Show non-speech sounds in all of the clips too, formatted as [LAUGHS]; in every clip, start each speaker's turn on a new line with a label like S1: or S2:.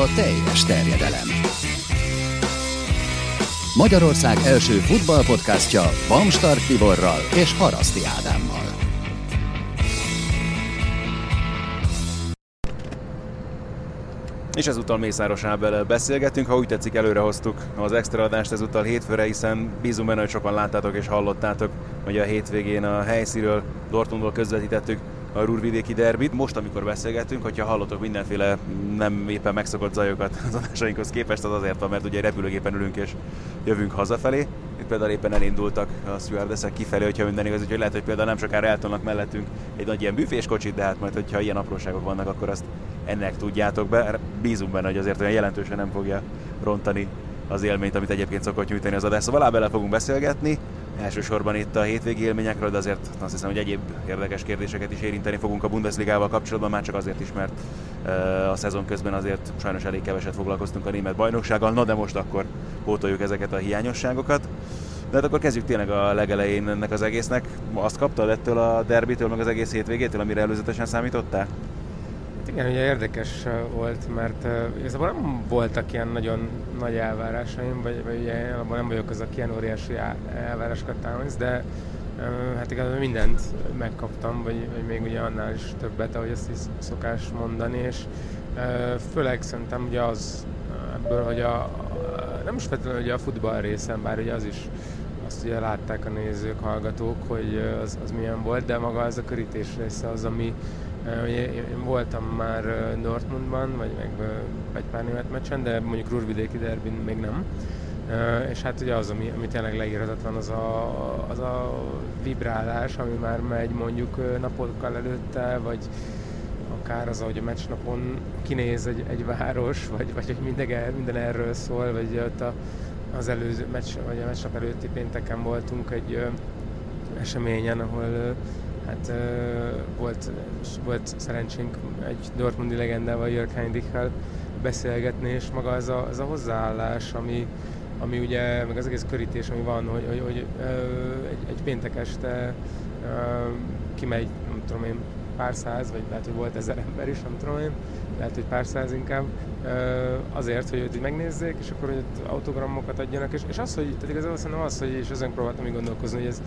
S1: a teljes terjedelem. Magyarország első futballpodcastja Bamstart Tiborral és Haraszti Ádámmal.
S2: És ezúttal Mészáros Ábel beszélgetünk, ha úgy tetszik előre hoztuk az extra adást ezúttal hétfőre, hiszen bízunk benne, hogy sokan láttátok és hallottátok, hogy a hétvégén a helyszíről Dortmundból közvetítettük a Rurvidéki derbit. Most, amikor beszélgetünk, hogyha hallotok mindenféle nem éppen megszokott zajokat az adásainkhoz képest, az azért van, mert ugye repülőgépen ülünk és jövünk hazafelé. Itt például éppen elindultak a stewardessek kifelé, hogyha minden igaz, úgyhogy lehet, hogy például nem sokára eltolnak mellettünk egy nagy ilyen büfés de hát majd, hogyha ilyen apróságok vannak, akkor azt ennek tudjátok be. Bízunk benne, hogy azért olyan jelentősen nem fogja rontani az élményt, amit egyébként szokott nyújtani az adás. Szóval bele fogunk beszélgetni, elsősorban itt a hétvégi élményekről, de azért azt hiszem, hogy egyéb érdekes kérdéseket is érinteni fogunk a Bundesligával kapcsolatban, már csak azért is, mert a szezon közben azért sajnos elég keveset foglalkoztunk a német bajnoksággal, na de most akkor pótoljuk ezeket a hiányosságokat. De hát akkor kezdjük tényleg a legelején ennek az egésznek. Azt kaptad ettől a derbitől, meg az egész hétvégétől, amire előzetesen számítottál?
S3: Igen, ugye érdekes volt, mert uh, igazából nem voltak ilyen nagyon nagy elvárásaim, vagy, vagy ugye nem vagyok az, aki ilyen óriási elvárásokat támaszt, de hát igazából mindent megkaptam, vagy, vagy még ugye annál is többet, ahogy ezt is szokás mondani, és főleg szerintem ugye az ebből, hogy a, nem is feltétlenül ugye a futball részen, bár ugye az is azt ugye látták a nézők, hallgatók, hogy az, az milyen volt, de maga az a körítés része az, ami, én voltam már Dortmundban, vagy meg egy pár német meccsen, de mondjuk Rurvidéki derbin még nem. És hát ugye az, ami, ami tényleg leírhatatlan, az a, az a vibrálás, ami már megy mondjuk napokkal előtte, vagy akár az, ahogy a meccsnapon kinéz egy, egy város, vagy, vagy hogy minden, minden erről szól, vagy ott a, az előző meccs, vagy a meccsnap előtti pénteken voltunk egy ö, eseményen, ahol ö, hát volt, volt szerencsénk egy Dortmundi legendával, Jörg Heinrichel beszélgetni, és maga az a, az a hozzáállás, ami, ami ugye, meg az egész körítés, ami van, hogy, hogy, hogy egy, egy péntek este kimegy, nem tudom én, pár száz, vagy lehet, hogy volt ezer ember is, nem tudom én, lehet, hogy pár száz inkább, azért, hogy őt megnézzék, és akkor hogy autogramokat adjanak, és, és az, hogy, tehát igazából szerintem az, hogy, és ezen próbáltam így gondolkozni, hogy ez,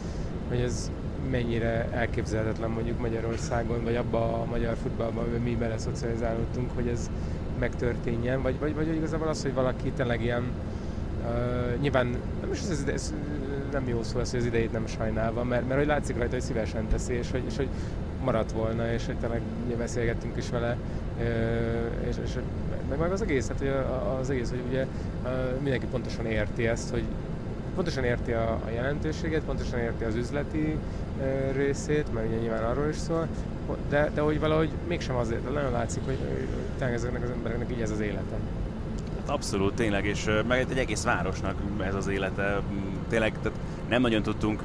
S3: hogy ez mennyire elképzelhetetlen mondjuk Magyarországon, vagy abba a magyar futballban, hogy mi bele szocializálódtunk, hogy ez megtörténjen, vagy, vagy, vagy igazából az, hogy valaki tényleg ilyen, uh, nyilván nem is ez, ez nem jó szó az, hogy az idejét nem sajnálva, mert, mert hogy látszik rajta, hogy szívesen teszi, és hogy, és hogy maradt volna, és hogy tényleg ugye beszélgettünk is vele, uh, és, és meg, meg az egész, hát, hogy az egész, hogy ugye uh, mindenki pontosan érti ezt, hogy pontosan érti a, a jelentőséget, pontosan érti az üzleti részét, mert ugye nyilván arról is szól, de, de hogy valahogy mégsem azért, de nagyon látszik, hogy, tényleg ezeknek az embereknek így ez az élete.
S2: Hát abszolút, tényleg, és meg egy egész városnak ez az élete. Tényleg tehát nem nagyon tudtunk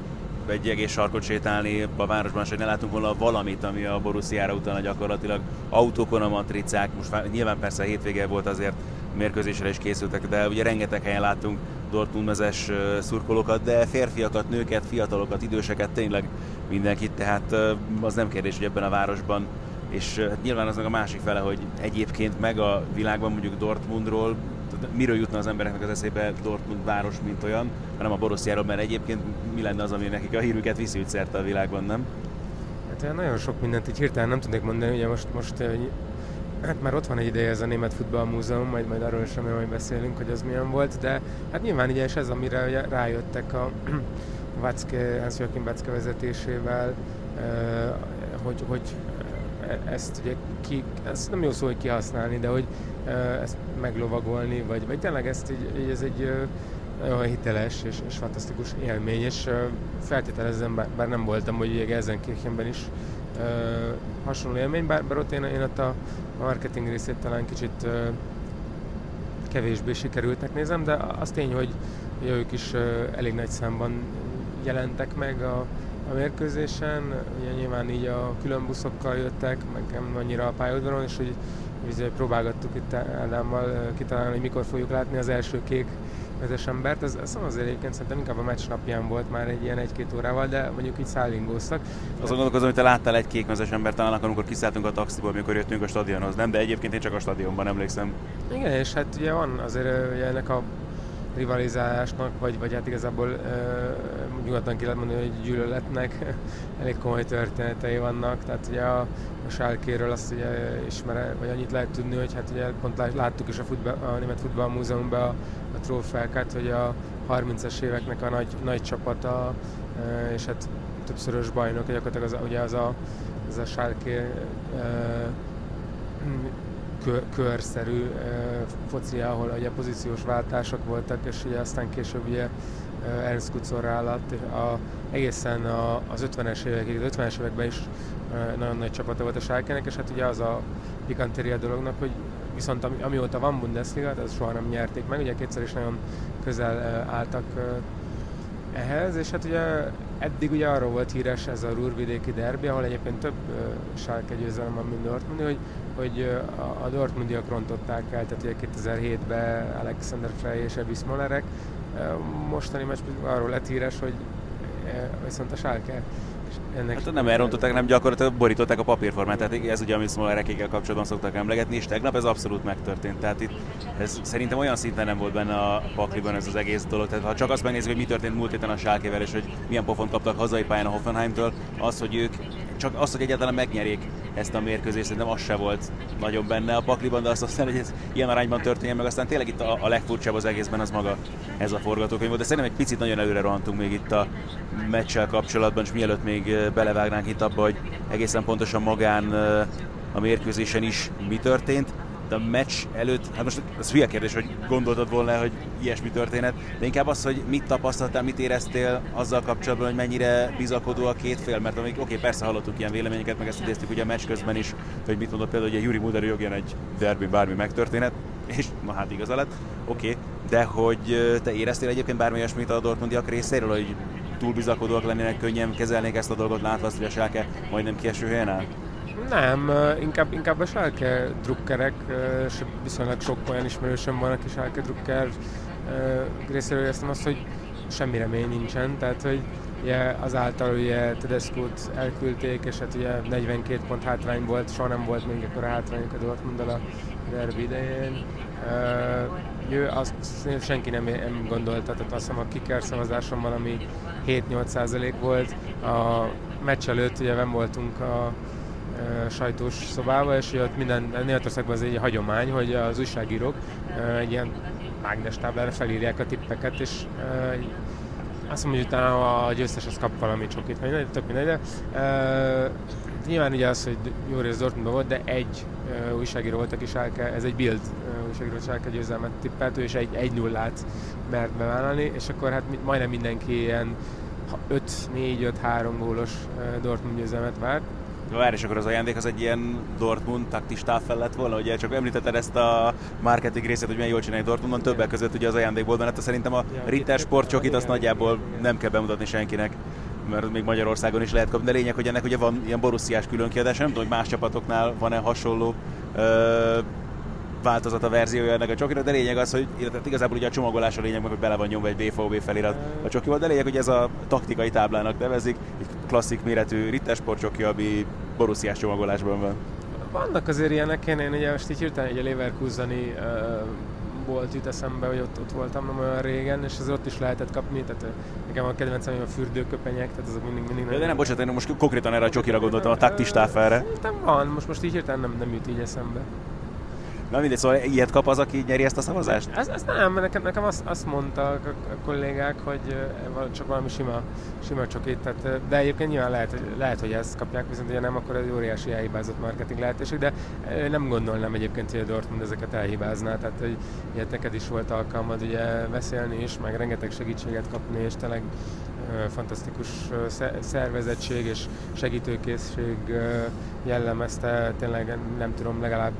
S2: egy egész sarkot sétálni a városban, hogy ne látunk volna valamit, ami a Borussiára utána gyakorlatilag autókon a matricák, most nyilván persze hétvége volt azért mérkőzésre is készültek, de ugye rengeteg helyen láttunk Dortmund mezes szurkolókat, de férfiakat, nőket, fiatalokat, időseket, tényleg mindenkit, tehát az nem kérdés, hogy ebben a városban és hát nyilván az meg a másik fele, hogy egyébként meg a világban mondjuk Dortmundról miről jutna az embereknek az eszébe Dortmund város, mint olyan, hanem a Borussiáról, mert egyébként mi lenne az, ami nekik a hírüket viszi szerte a világban, nem?
S3: Hát nagyon sok mindent így hirtelen nem tudnék mondani, ugye most, most Hát már ott van egy ideje ez a Német Futballmúzeum, majd, majd arról is remélem, hogy beszélünk, hogy az milyen volt, de hát nyilván ugye és ez, amire rájöttek a [CLEARS THROAT] Watzke, Hans Joachim Watzke vezetésével, hogy, hogy ezt ugye ki, ezt nem jó szó, hogy kihasználni, de hogy ezt meglovagolni, vagy, vagy tényleg ezt így, így ez egy nagyon hiteles és, és fantasztikus élmény, és feltételezem, bár, bár nem voltam, hogy ugye Gelsenkirchenben is hasonló élmény, bár, bár ott én, én ott a marketing részét talán kicsit kevésbé sikerültnek nézem, de az tény, hogy ugye ők is elég nagy számban jelentek meg a, a mérkőzésen, ugye nyilván így a külön buszokkal jöttek, meg nem annyira a pályaudvaron, és hogy próbálgattuk itt Ádámmal kitalálni, hogy mikor fogjuk látni az első kék vezes embert, ez, ez azért egyébként szerintem inkább a meccs napján volt már egy ilyen egy-két órával, de mondjuk így szállingóztak.
S2: Azon gondolkozom, hogy te láttál egy kék vezes embert talán akkor, amikor kiszálltunk a taxiból, amikor jöttünk a stadionhoz, nem? De egyébként én csak a stadionban emlékszem.
S3: Igen, és hát ugye van azért ugye ennek a rivalizálásnak, vagy, vagy hát igazából uh, nyugodtan ki lehet mondani, hogy gyűlöletnek [LAUGHS] elég komoly történetei vannak. Tehát ugye a, a Sálkéről azt ugye ismer, vagy annyit lehet tudni, hogy hát ugye pont láttuk is a, futball, a Német Futballmúzeumban a trófeákat, hogy a 30-as éveknek a nagy, nagy csapata, és hát többszörös bajnok, gyakorlatilag az, ugye az a, az a uh, kör, körszerű foci, ahol ugye pozíciós váltások voltak, és ugye aztán később ugye Ernst Kutzorra alatt a, egészen a, az 50-es évekig, az 50-es években is nagyon nagy csapata volt a Schalke-nek, és hát ugye az a pikantéria dolognak, hogy viszont ami, amióta van Bundesliga, az soha nem nyerték meg, ugye kétszer is nagyon közel álltak ehhez, és hát ugye eddig ugye arról volt híres ez a Rurvidéki derbi, ahol egyébként több Schalke győzelem van, mint Dortmund, hogy hogy a Dortmundiak rontották el, tehát ugye 2007-ben Alexander Frey és Ebi Smolerek. Mostani meccs arról lett híres, hogy viszont a Schalke
S2: ennek hát nem elrontották, nem gyakorlatilag borították a papírformát, tehát ez ugye, amit Smolerekékkel kapcsolatban szoktak emlegetni, és tegnap ez abszolút megtörtént. Tehát itt ez szerintem olyan szinten nem volt benne a pakliban ez az egész dolog. Tehát ha csak azt megnézzük, hogy mi történt múlt héten a Schalkevel, és hogy milyen pofont kaptak hazai pályán a Hoffenheimtől, az, hogy ők csak azt, hogy egyáltalán megnyerjék ezt a mérkőzést, szerintem az se volt nagyon benne a pakliban, de azt aztán, hogy ez ilyen arányban történjen meg, aztán tényleg itt a, a legfurcsább az egészben az maga ez a forgatókönyv volt, de szerintem egy picit nagyon előre rohantunk még itt a meccsel kapcsolatban, és mielőtt még belevágnánk itt abba, hogy egészen pontosan magán a mérkőzésen is mi történt de a meccs előtt, hát most az hülye kérdés, hogy gondoltad volna, hogy ilyesmi történet, de inkább az, hogy mit tapasztaltál, mit éreztél azzal kapcsolatban, hogy mennyire bizakodó a két fél, mert amíg oké, persze hallottuk ilyen véleményeket, meg ezt idéztük ugye a meccs közben is, hogy mit mondott például, hogy a Juri Mulder jogjan egy derbi bármi megtörténet, és na hát igaza lett, oké, de hogy te éreztél egyébként bármi olyasmit a Dortmundiak részéről, hogy túl bizakodóak lennének, könnyen kezelnék ezt a dolgot, látva azt, hogy a Schalke majdnem kieső helyen áll?
S3: Nem, inkább, inkább a Schalke drukkerek, és viszonylag sok olyan ismerősöm van, aki Schalke drukker részéről éreztem azt, hogy semmi remény nincsen, tehát hogy ugye azáltal ugye Tedesco-t elküldték, és hát ugye 42 pont hátrány volt, soha nem volt még akkor a hátrányok a dortmund a derby idején. Uh, azt senki nem, nem gondolta, tehát azt hiszem a kicker szavazáson valami 7-8 százalék volt. A meccs előtt ugye nem voltunk a sajtós szobába, és ott minden, Németországban ez egy hagyomány, hogy az újságírók egy ilyen mágnes táblára felírják a tippeket, és azt mondom, hogy utána a győztes az kap valami csokit, vagy tök mindegy, de nyilván ugye az, hogy jó rész Dortmundban volt, de egy újságíró volt, aki Schalke, ez egy Bild újságíró Schalke győzelmet tippelt, és egy, egy nullát mert bevállalni, és akkor hát majdnem mindenki ilyen 5-4-5-3 gólos uh, Dortmund győzelmet várt,
S2: Várj, és akkor az ajándék az egy ilyen Dortmund taktistál lett volna, ugye csak említetted ezt a marketing részét, hogy milyen jól csinálja Dortmundon, többek között ugye az ajándékból hát szerintem a Ritter sportcsokit azt nagyjából nem kell bemutatni senkinek mert még Magyarországon is lehet kapni, de lényeg, hogy ennek ugye van ilyen borussziás különkiadás, nem tudom, hogy más csapatoknál van-e hasonló ö, változat a verziója ennek a csokira, de lényeg az, hogy illetve igazából ugye a csomagolás a lényeg, hogy bele van nyomva egy BVB felirat a csokival, de lényeg, hogy ez a taktikai táblának nevezik, egy klasszik méretű Rittersport csoki, ami borussziás csomagolásban van.
S3: Vannak azért ilyenek, én, én ugye most így hirtelen egy Leverkuseni uh, volt jut eszembe, hogy ott, ott voltam nem olyan régen, és az ott is lehetett kapni, tehát nekem a kedvencem a fürdőköpenyek, tehát azok mindig, mindig...
S2: De, de nem, bocsánat, én most konkrétan erre a csokira gondoltam, a taktistáfelre.
S3: Nem van, most, most így hirtelen nem, nem jut így eszembe.
S2: Na mindegy, szóval ilyet kap az, aki nyeri ezt a szavazást?
S3: Ez, ez nem, nekem, nekem azt, azt mondta a, kollégák, hogy csak valami sima, sima csokit, tehát, de egyébként nyilván lehet, lehet, hogy ezt kapják, viszont ugye nem, akkor ez óriási elhibázott marketing lehetőség, de nem gondolnám egyébként, hogy a Dortmund ezeket elhibázná, tehát hogy ilyet neked is volt alkalmad ugye beszélni is, meg rengeteg segítséget kapni, és tényleg fantasztikus szervezettség és segítőkészség jellemezte, tényleg nem tudom, legalább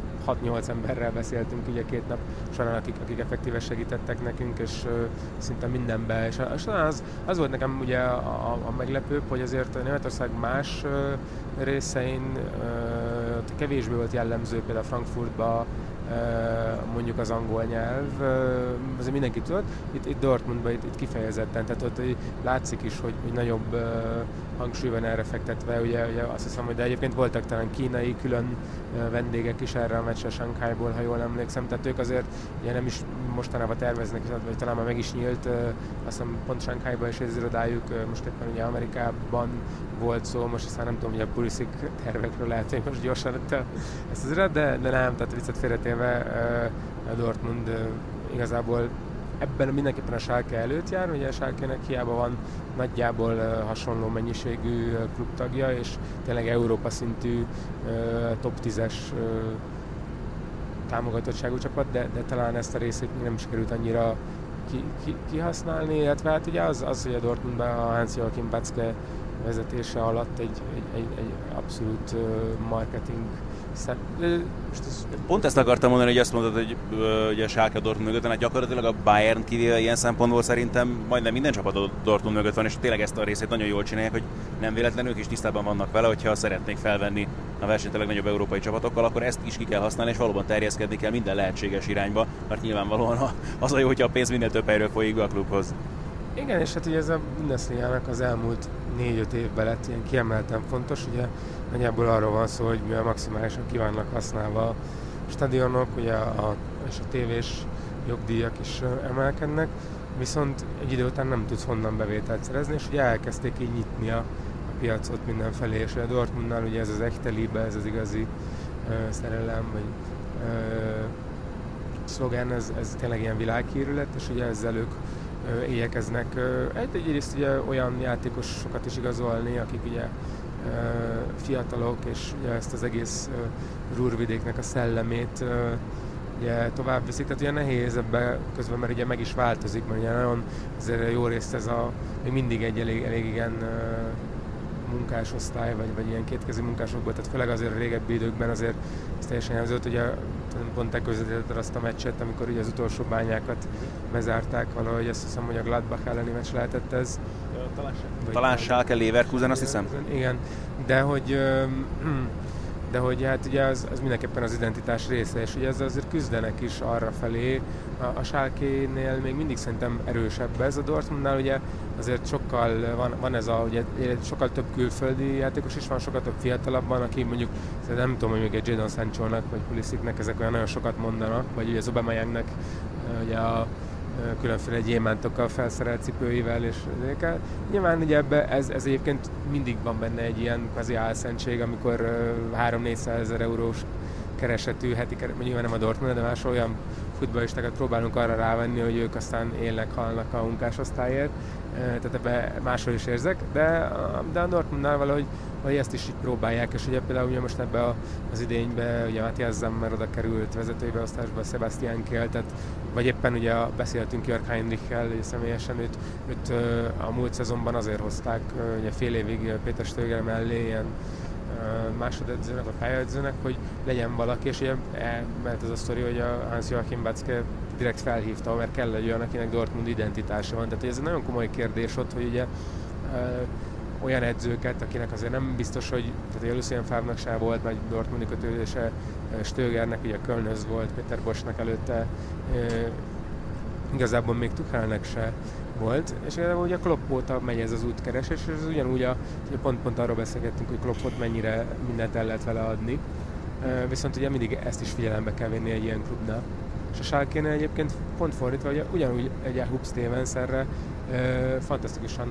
S3: 6-8 emberrel beszéltünk ugye két nap során, akik, akik effektíve segítettek nekünk, és szinte mindenbe. És, és az, az volt nekem ugye a, a, a meglepőbb, hogy azért Németország más uh, részein uh, kevésbé volt jellemző, például Frankfurtba mondjuk az angol nyelv, azért mindenki tudott. Itt, itt Dortmundban itt, itt kifejezetten, tehát ott látszik is, hogy, hogy nagyobb hangsúly van erre fektetve. Ugye, ugye azt hiszem, hogy de egyébként voltak talán kínai külön vendégek is erre a meccsre Shanghaiból, ha jól emlékszem. Tehát ők azért ugye nem is mostanában terveznek, vagy talán már meg is nyílt, azt hiszem pont Shanghaiban is az irodájuk, most éppen ugye Amerikában volt szó, most aztán nem tudom, hogy a Pulisic tervekről lehet, hogy most gyorsan ezt az irat, de, de nem, tehát viccet félretéve a Dortmund igazából ebben mindenképpen a Schalke előtt jár, ugye a Schalke-nek hiába van nagyjából hasonló mennyiségű klubtagja, és tényleg Európa szintű top 10-es támogatottságú csapat, de, de talán ezt a részét nem sikerült annyira ki, ki, kihasználni, illetve hát ugye az, az hogy a Dortmundban a Hans-Joachim Batzke vezetése alatt egy, egy, egy, egy abszolút marketing
S2: most ez... Pont ezt akartam mondani, hogy azt mondod, hogy ugye a Schalke Dortmund mögött van, hát gyakorlatilag a Bayern kivéve ilyen szempontból szerintem majdnem minden csapat a Dortmund mögött van, és tényleg ezt a részét nagyon jól csinálják, hogy nem véletlenül ők is tisztában vannak vele, hogyha szeretnék felvenni a versenyt a legnagyobb európai csapatokkal, akkor ezt is ki kell használni, és valóban terjeszkedni kell minden lehetséges irányba, mert nyilvánvalóan az a jó, hogyha a pénz minél több helyről folyik be a klubhoz.
S3: Igen, és hát ugye ez a Bundesliga-nak az elmúlt négy-öt évben lett ilyen kiemelten fontos, ugye nagyjából arról van szó, hogy mivel maximálisan ki vannak használva a stadionok, ugye a, és a tévés jogdíjak is emelkednek, viszont egy idő után nem tudsz honnan bevételt szerezni, és ugye elkezdték így nyitni a, a piacot mindenfelé, és a Dortmundnál ugye ez az echtelibe, ez az igazi uh, szerelem, vagy uh, szlogán, ez, ez tényleg ilyen világhírű lett, és ugye ezzel ők uh, igyekeznek uh, egyrészt ugye olyan játékosokat is igazolni, akik ugye fiatalok, és ugye ezt az egész Rúrvidéknek a szellemét ugye tovább viszik, tehát ugye nehéz ebbe közben, mert ugye meg is változik, mert ugye nagyon azért jó részt ez a, még mindig egy elég, elég igen munkásosztály, vagy, vagy ilyen kétkezi munkásokból, tehát főleg azért a régebbi időkben azért ez teljesen jelzőt, ugye pont te közvetítetted azt a meccset, amikor ugye az utolsó bányákat bezárták valahogy, azt hiszem, hogy a Gladbach elleni meccs lehetett ez,
S2: talán Schalke Leverkusen, azt hiszem?
S3: Igen, de hogy [CLEARS THROAT] de hogy hát ugye az, az mindenképpen az identitás része, és ugye ezzel azért küzdenek is arra felé. A, a Schalke-nél még mindig szerintem erősebb ez a Dortmundnál, ugye azért sokkal van, van ez a, ugye sokkal több külföldi játékos is van, sokkal több fiatalabban, aki mondjuk, nem tudom, hogy még egy Jadon Sancho-nak, vagy Pulisicnek ezek olyan nagyon sokat mondanak, vagy ugye az Aubameyangnek ugye a különféle gyémántokkal felszerelt cipőivel és ezekkel. Nyilván ugye ebbe ez, ez egyébként mindig van benne egy ilyen kvázi álszentség, amikor 3-400 ezer eurós keresetű heti nyilván nem a Dortmund, de más olyan futballistákat próbálunk arra rávenni, hogy ők aztán élnek, halnak a munkásosztályért, tehát ebbe máshol is érzek, de, de a Dortmundnál valahogy vagy ezt is így próbálják, és ugye például ugye most ebbe az idénybe, ugye Matthias Zemmer oda került vezetői beosztásba, Sebastian Kiel, tehát, vagy éppen ugye beszéltünk Jörg Heinrichel, személyesen őt, őt a múlt szezonban azért hozták, ugye fél évig Péter Stöger mellé ilyen másodedzőnek, a pályaedzőnek, hogy legyen valaki, és ugye e, mert az a sztori, hogy a Hans Joachim Batzke direkt felhívta, mert kell egy olyan, akinek Dortmund identitása van. Tehát ez egy nagyon komoly kérdés ott, hogy ugye olyan edzőket, akinek azért nem biztos, hogy tehát Lucien Favre-nak se volt nagy Dortmundi kötődése, Stögernek, ugye Kölnöz volt, Péter Bosnak előtte, igazából még Tuchelnek se volt, és ugye a Klopp óta megy ez az útkeresés, és ez ugyanúgy a, pont-pont arról beszélgettünk, hogy Kloppot mennyire mindent el lehet vele adni, viszont ugye mindig ezt is figyelembe kell venni egy ilyen klubnál. És a Schalke egyébként pont fordítva, ugye ugyanúgy egy Hub Stevens erre fantasztikusan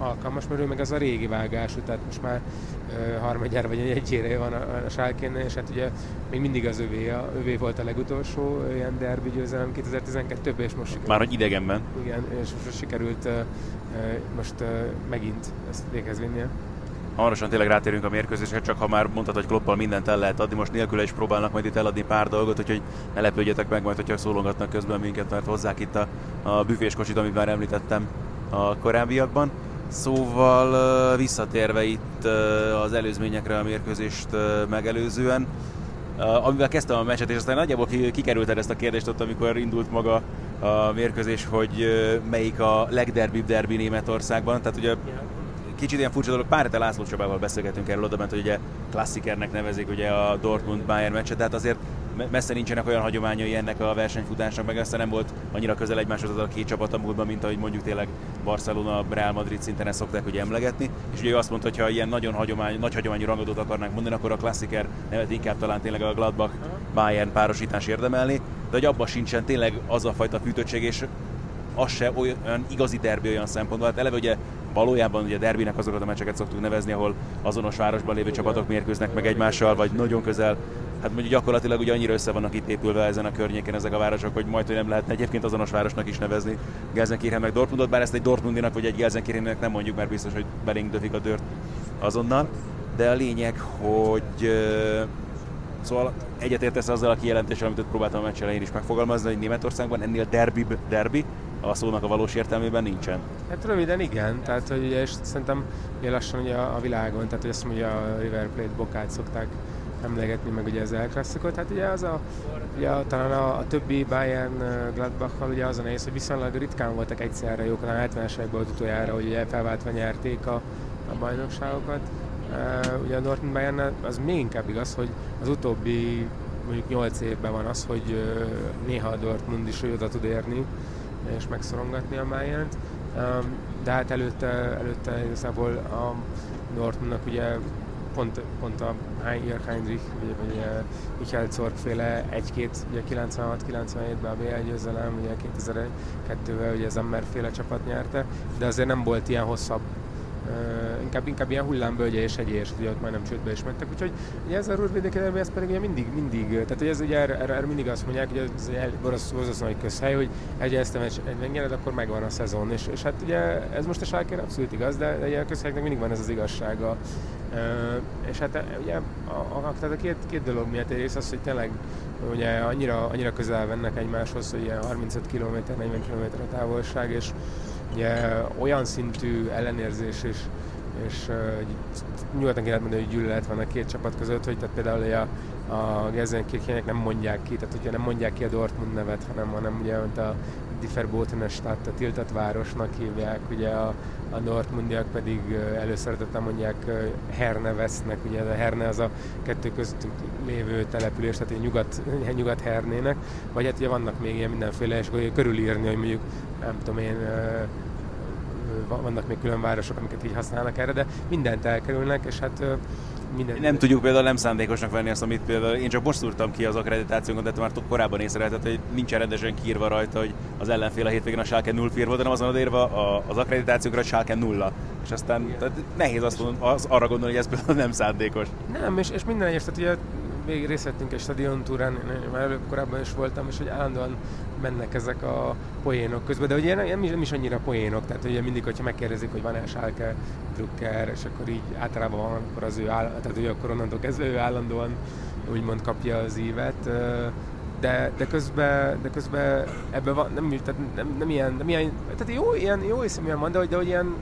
S3: alkalmas, mert ő meg az a régi vágású, tehát most már uh, harmadjára vagy egyére van a, a sálkén, és hát ugye még mindig az övé, a, övé volt a legutolsó ilyen derbi győzelem 2012-ben, és most sikerült.
S2: Már hogy idegenben.
S3: Igen, és most sikerült most uh, megint ezt véghez vinnie.
S2: Hamarosan tényleg rátérünk a mérkőzésre, csak ha már mondtad, hogy kloppal mindent el lehet adni, most nélküle is próbálnak majd itt eladni pár dolgot, úgyhogy ne lepődjetek meg majd, hogyha szólongatnak közben minket, mert hozzák itt a, a büféskocsit, amit már említettem a korábbiakban. Szóval visszatérve itt az előzményekre a mérkőzést megelőzően, amivel kezdtem a meccset, és aztán nagyjából kikerülted ezt a kérdést ott, amikor indult maga a mérkőzés, hogy melyik a legderbibb derbi Németországban. Tehát ugye kicsit ilyen furcsa dolog, pár hete László Csabával beszélgetünk erről oda, mert hogy ugye klasszikernek nevezik ugye a Dortmund-Bayern meccset, tehát azért messze nincsenek olyan hagyományai ennek a versenyfutásnak, meg aztán nem volt annyira közel egymáshoz az a két csapat a múltban, mint ahogy mondjuk tényleg Barcelona, Real Madrid szinten ezt szokták ugye emlegetni. És ugye azt mondta, hogy ha ilyen nagyon hagyomány, nagy hagyományú rangadót akarnánk mondani, akkor a klassziker nevet inkább talán tényleg a Gladbach Bayern párosítás érdemelni, de hogy abban sincsen tényleg az a fajta fűtöttség, és az se olyan igazi derbi olyan szempontból. Hát eleve ugye valójában ugye derbinek azokat a meccseket szoktuk nevezni, ahol azonos városban lévő csapatok mérkőznek meg egymással, vagy nagyon közel hát mondjuk gyakorlatilag ugye annyira össze vannak itt épülve ezen a környéken ezek a városok, hogy majd hogy nem lehetne egyébként azonos városnak is nevezni Gelsenkirchen meg Dortmundot, bár ezt egy Dortmundinak vagy egy Gelsenkirchennek nem mondjuk, mert biztos, hogy belénk döfik a dört azonnal. De a lényeg, hogy Szóval egyetértesz azzal a kijelentéssel, amit próbáltam a meccs elején is megfogalmazni, hogy Németországban ennél derbi, derbi a szónak a valós értelmében nincsen.
S3: Hát röviden igen, tehát hogy ugye, és szerintem ugye lassan ugye a, a világon, tehát hogy azt mondja a River Plate bokát szokták emlegetni, meg ugye az El Clasico. Hát ugye az a, ugye talán a, a többi Bayern Gladbach-val ugye az a nehéz, hogy viszonylag ritkán voltak egyszerre jók, talán 70-es években utoljára, hogy ugye felváltva nyerték a, a bajnokságokat. Uh, ugye a Dortmund Bayern az még inkább igaz, hogy az utóbbi mondjuk 8 évben van az, hogy uh, néha a Dortmund is oda tud érni, és megszorongatni a bayern um, de hát előtte, előtte igazából a Dortmundnak ugye pont, pont a Jörg Heinrich, vagy, vagy uh, Michael Zorg féle egy-két, ugye 96-97-ben a BL győzelem, ugye 2002-ben ugye Zammer féle csapat nyerte, de azért nem volt ilyen hosszabb Uh, inkább, inkább ilyen hullámbölgye és egyé, és ugye ott már nem csődbe is mentek. Úgyhogy ugye ez a Ruhrvidéki ez pedig ugye mindig, mindig, tehát hogy ez ugye erre, erre, erre mindig azt mondják, hogy ez egy borzasztó nagy közhely, hogy egy ezt egy megnyered, akkor megvan a szezon. És, és hát ugye ez most a sárkére abszolút igaz, de, de a közhelyeknek mindig van ez az igazsága. És hát ugye a, a, tehát a két, két dolog miatt egyrészt az, hogy tényleg ugye annyira, annyira közel vennek egymáshoz, hogy ilyen 35 km, 40 km a távolság, és ugye olyan szintű ellenérzés és, és uh, nyugodtan lehet mondani, hogy gyűlölet van a két csapat között, hogy tehát például a, a Gelsenkirchenek nem mondják ki, tehát ugye nem mondják ki a Dortmund nevet, hanem, hanem ugye a Differbotene-Stadt, a tiltott városnak hívják, ugye a, a Dortmundiak pedig előszeretettel mondják Herne vesznek, ugye a Herne az a kettő között lévő település, tehát nyugat, nyugat Hernének, vagy hát ugye vannak még ilyen mindenféle, és akkor körülírni, hogy mondjuk nem tudom én, vannak még külön városok, amiket így használnak erre, de mindent elkerülnek, és hát minden...
S2: Nem tudjuk például nem szándékosnak venni azt, amit például én csak most szúrtam ki az akkreditációnkat, de már korábban észrevehetett, hogy nincsen rendesen kiírva rajta, hogy az ellenfél a hétvégén a Schalke 0 volt, hanem azon odaírva az akkreditációkra a Schalke 0. És aztán tehát nehéz azt mondani, az, arra gondolni, hogy ez például nem szándékos.
S3: Nem, és, és minden egyes, tehát ugye még részt vettünk egy stadiontúrán, már előbb korábban is voltam, és hogy állandóan mennek ezek a poénok közben, de ugye nem, nem, is, annyira poénok, tehát ugye mindig, hogyha megkérdezik, hogy van-e Schalke Drucker, és akkor így általában van, akkor az ő, áll, tehát ugye akkor onnantól kezdve ő állandóan úgymond kapja az ívet, de, de közben, de közben ebben van, nem, tehát nem, nem ilyen, nem ilyen, tehát jó, ilyen, jó hiszem, van, de, de hogy ilyen,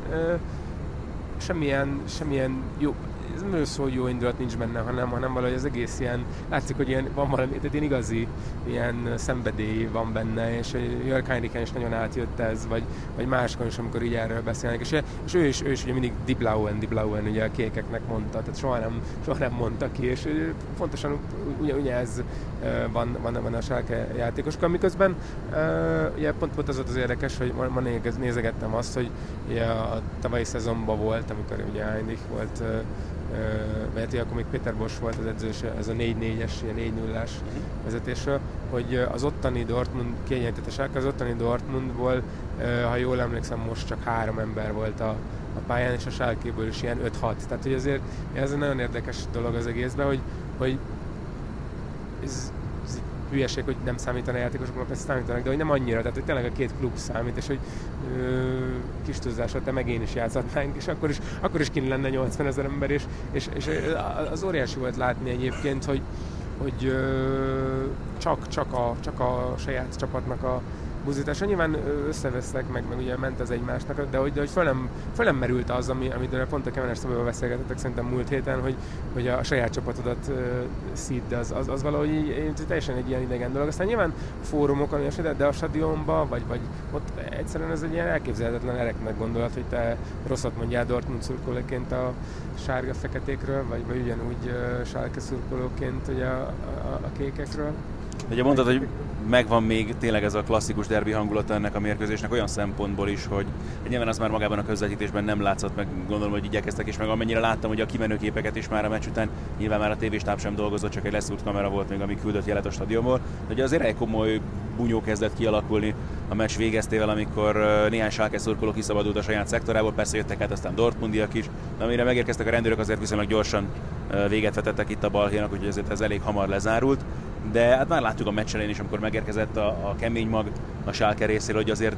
S3: semmilyen, semmilyen jó, ez nem szó, hogy jó indulat nincs benne, hanem, hanem valahogy az egész ilyen, látszik, hogy ilyen, van valami, tehát ilyen igazi ilyen szenvedély van benne, és Jörg Heinrichen is nagyon átjött ez, vagy, vagy máskon is, amikor így erről beszélnek, és, és ő is, ő is ugye mindig Die Blauen, Die ugye a kékeknek mondta, tehát soha nem, soha nem mondta ki, és fontosan ugye, ugye ez van, van, van a Schalke játékosok, miközben ugye pont, pont az volt az érdekes, hogy ma, ma nézegettem azt, hogy ugye a tavalyi szezonban volt, amikor ugye Heinrich volt veheti, akkor még Péter Bosch volt az edzős, ez a 4-4-es, 4-0-ás vezetésről, hogy az ottani Dortmund kiegyenlítetesek, az ottani Dortmundból, ha jól emlékszem, most csak három ember volt a, a pályán, és a sálkéből is ilyen 5-6. Tehát, hogy azért ez egy nagyon érdekes dolog az egészben, hogy, hogy ez, hülyeség, hogy nem számítanak a játékosok, mert persze számítanak, de hogy nem annyira, tehát hogy tényleg a két klub számít, és hogy ö, kis túlzásra te meg én is játszhatnánk, és akkor is, akkor is kéne lenne 80 ezer ember, és, és, és az óriási volt látni egyébként, hogy, hogy ö, csak, csak, a, csak a saját csapatnak a buzításra. Nyilván összevesztek, meg, meg ugye ment az egymásnak, de hogy, de hogy föl, nem, föl nem merült az, ami, amit pont a Kemenes Szabadban beszélgetettek szerintem múlt héten, hogy, hogy a saját csapatodat szíd, az, az, az valahogy így, teljesen egy ilyen idegen dolog. Aztán nyilván fórumokon, de, de a stadionban, vagy, vagy ott egyszerűen ez egy ilyen elképzelhetetlen ereknek gondolat, hogy te rosszat mondjál Dortmund szurkolóként a sárga-feketékről, vagy, vagy ugyanúgy uh, sárga szurkolóként ugye a, a, a kékekről.
S2: Ugye mondtad, hogy megvan még tényleg ez a klasszikus derbi hangulata ennek a mérkőzésnek olyan szempontból is, hogy nyilván az már magában a közvetítésben nem látszott, meg gondolom, hogy igyekeztek, és meg amennyire láttam, hogy a kimenőképeket is már a meccs után, nyilván már a tévéstáb sem dolgozott, csak egy leszúrt kamera volt még, ami küldött jelet a stadionból. De ugye azért egy komoly bunyó kezdett kialakulni a meccs végeztével, amikor néhány Schalke szurkoló kiszabadult a saját szektorából, persze jöttek át aztán Dortmundiak is, de amire megérkeztek a rendőrök, azért viszonylag gyorsan véget vetettek itt a balhénak, úgyhogy ezért ez elég hamar lezárult de hát már láttuk a meccsen is, amikor megérkezett a, a kemény mag a Schalke részéről, hogy azért,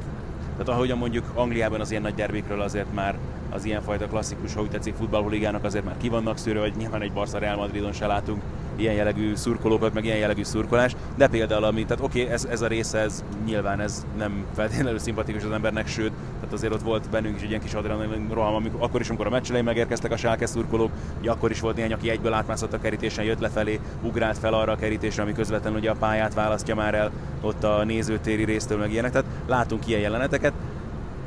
S2: tehát ahogyan mondjuk Angliában az ilyen nagy derbikről azért már az ilyenfajta klasszikus, ha úgy tetszik, futballholigának azért már ki vannak szűrő, hogy nyilván egy Barca Real Madridon se látunk ilyen jellegű szurkolókat, meg ilyen jellegű szurkolás, de például ami, tehát oké, okay, ez, ez a része, ez nyilván ez nem feltétlenül szimpatikus az embernek, sőt, tehát azért ott volt bennünk is egy ilyen kis adrenalin roham, amikor, akkor is, amikor a meccs megérkeztek a sálke szurkolók, ugye akkor is volt néhány, aki egyből átmászott a kerítésen, jött lefelé, ugrált fel arra a kerítésre, ami közvetlenül ugye a pályát választja már el ott a nézőtéri résztől, meg ilyenek. Tehát látunk ilyen jeleneteket,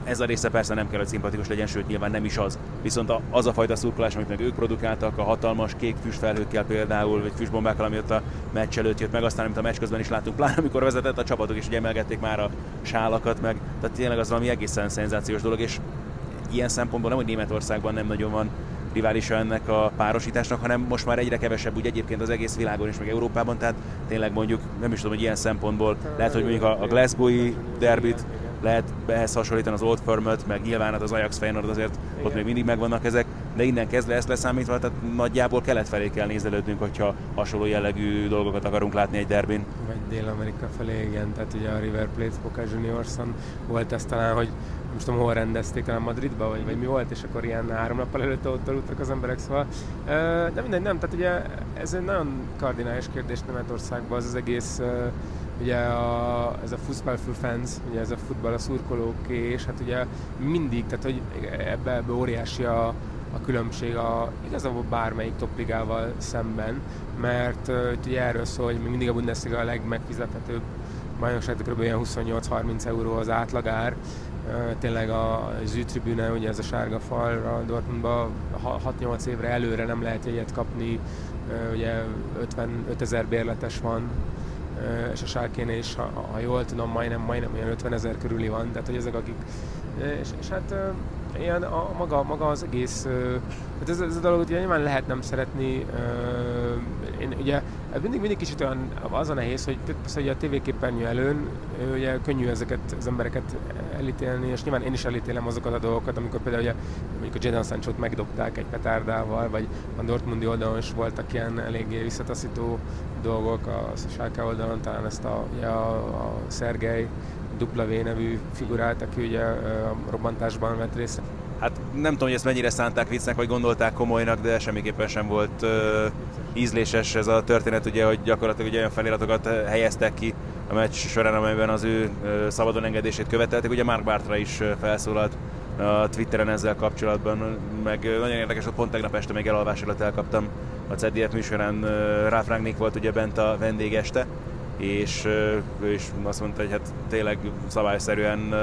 S2: ez a része persze nem kell, hogy szimpatikus legyen, sőt nyilván nem is az. Viszont az a fajta szurkolás, amit meg ők produkáltak, a hatalmas kék füstfelhőkkel például, vagy füstbombákkal, ami ott a meccs előtt jött meg, aztán amit a meccs közben is láttunk, pláne amikor vezetett a csapatok is ugye emelgették már a sálakat, meg tehát tényleg az valami egészen szenzációs dolog, és ilyen szempontból nem, hogy Németországban nem nagyon van riválisa ennek a párosításnak, hanem most már egyre kevesebb úgy egyébként az egész világon és meg Európában, tehát tényleg mondjuk nem is tudom, hogy ilyen szempontból lehet, hogy mondjuk a, a Glasgow-i derbit lehet ehhez hasonlítani az Old Firm-öt, meg nyilván hát az Ajax Feyenoord azért Igen. ott még mindig megvannak ezek, de innen kezdve ezt leszámítva, tehát nagyjából kelet felé kell nézelődnünk, hogyha hasonló jellegű dolgokat akarunk látni egy derbin.
S3: Vagy Dél-Amerika felé, igen, tehát ugye a River Plate Boca Juniorson volt ez talán, hogy most tudom, hol rendezték el Madridba, vagy, vagy mi volt, és akkor ilyen három nappal előtte ott aludtak az emberek, szóval. De mindegy, nem, tehát ugye ez egy nagyon kardinális kérdés Németországban, az az egész ugye a, ez a Fußball für fans, ugye ez a futball a szurkolóké, és hát ugye mindig, tehát hogy ebbe, ebbe óriási a, a különbség a, igazából bármelyik topligával szemben, mert ugye erről szól, hogy mindig a Bundesliga a legmegfizethetőbb bajnokság, kb. 28-30 euró az átlagár, tényleg a zűtribüne, ugye ez a sárga falra Dortmundban 6-8 évre előre nem lehet jegyet kapni, ugye 55 ezer bérletes van, és a sárkénél is, ha, ha jól tudom, majdnem, majdnem olyan 50 ezer körüli van, tehát hogy ezek akik, és, és hát ilyen a, maga, maga az egész, hát ez, ez a dolog ugye nyilván lehet nem szeretni, én ugye mindig, mindig kicsit olyan, az a nehéz, hogy persze ugye a tévéképernyő előn ugye könnyű ezeket az embereket elítélni, és nyilván én is elítélem azokat a dolgokat, amikor például ugye, mondjuk a Jadon sancho megdobták egy petárdával, vagy a Dortmundi oldalon is voltak ilyen eléggé visszataszító dolgok, a Schalke oldalon talán ezt a, ugye a, a Szergej W nevű figurát, aki ugye a robbantásban vett részt.
S2: Hát nem tudom, hogy ezt mennyire szánták viccnek, vagy gondolták komolynak, de semmiképpen sem volt uh, ízléses ez a történet, ugye, hogy gyakorlatilag ugye olyan feliratokat helyeztek ki a meccs során, amelyben az ő uh, szabadon engedését követelték. Ugye Mark Bartra is uh, felszólalt a Twitteren ezzel kapcsolatban, meg nagyon érdekes, hogy pont tegnap este még elalvás előtt elkaptam a CDF műsorán, Ralf Rangnick volt ugye bent a vendégeste, és ő is azt mondta, hogy hát tényleg szabályszerűen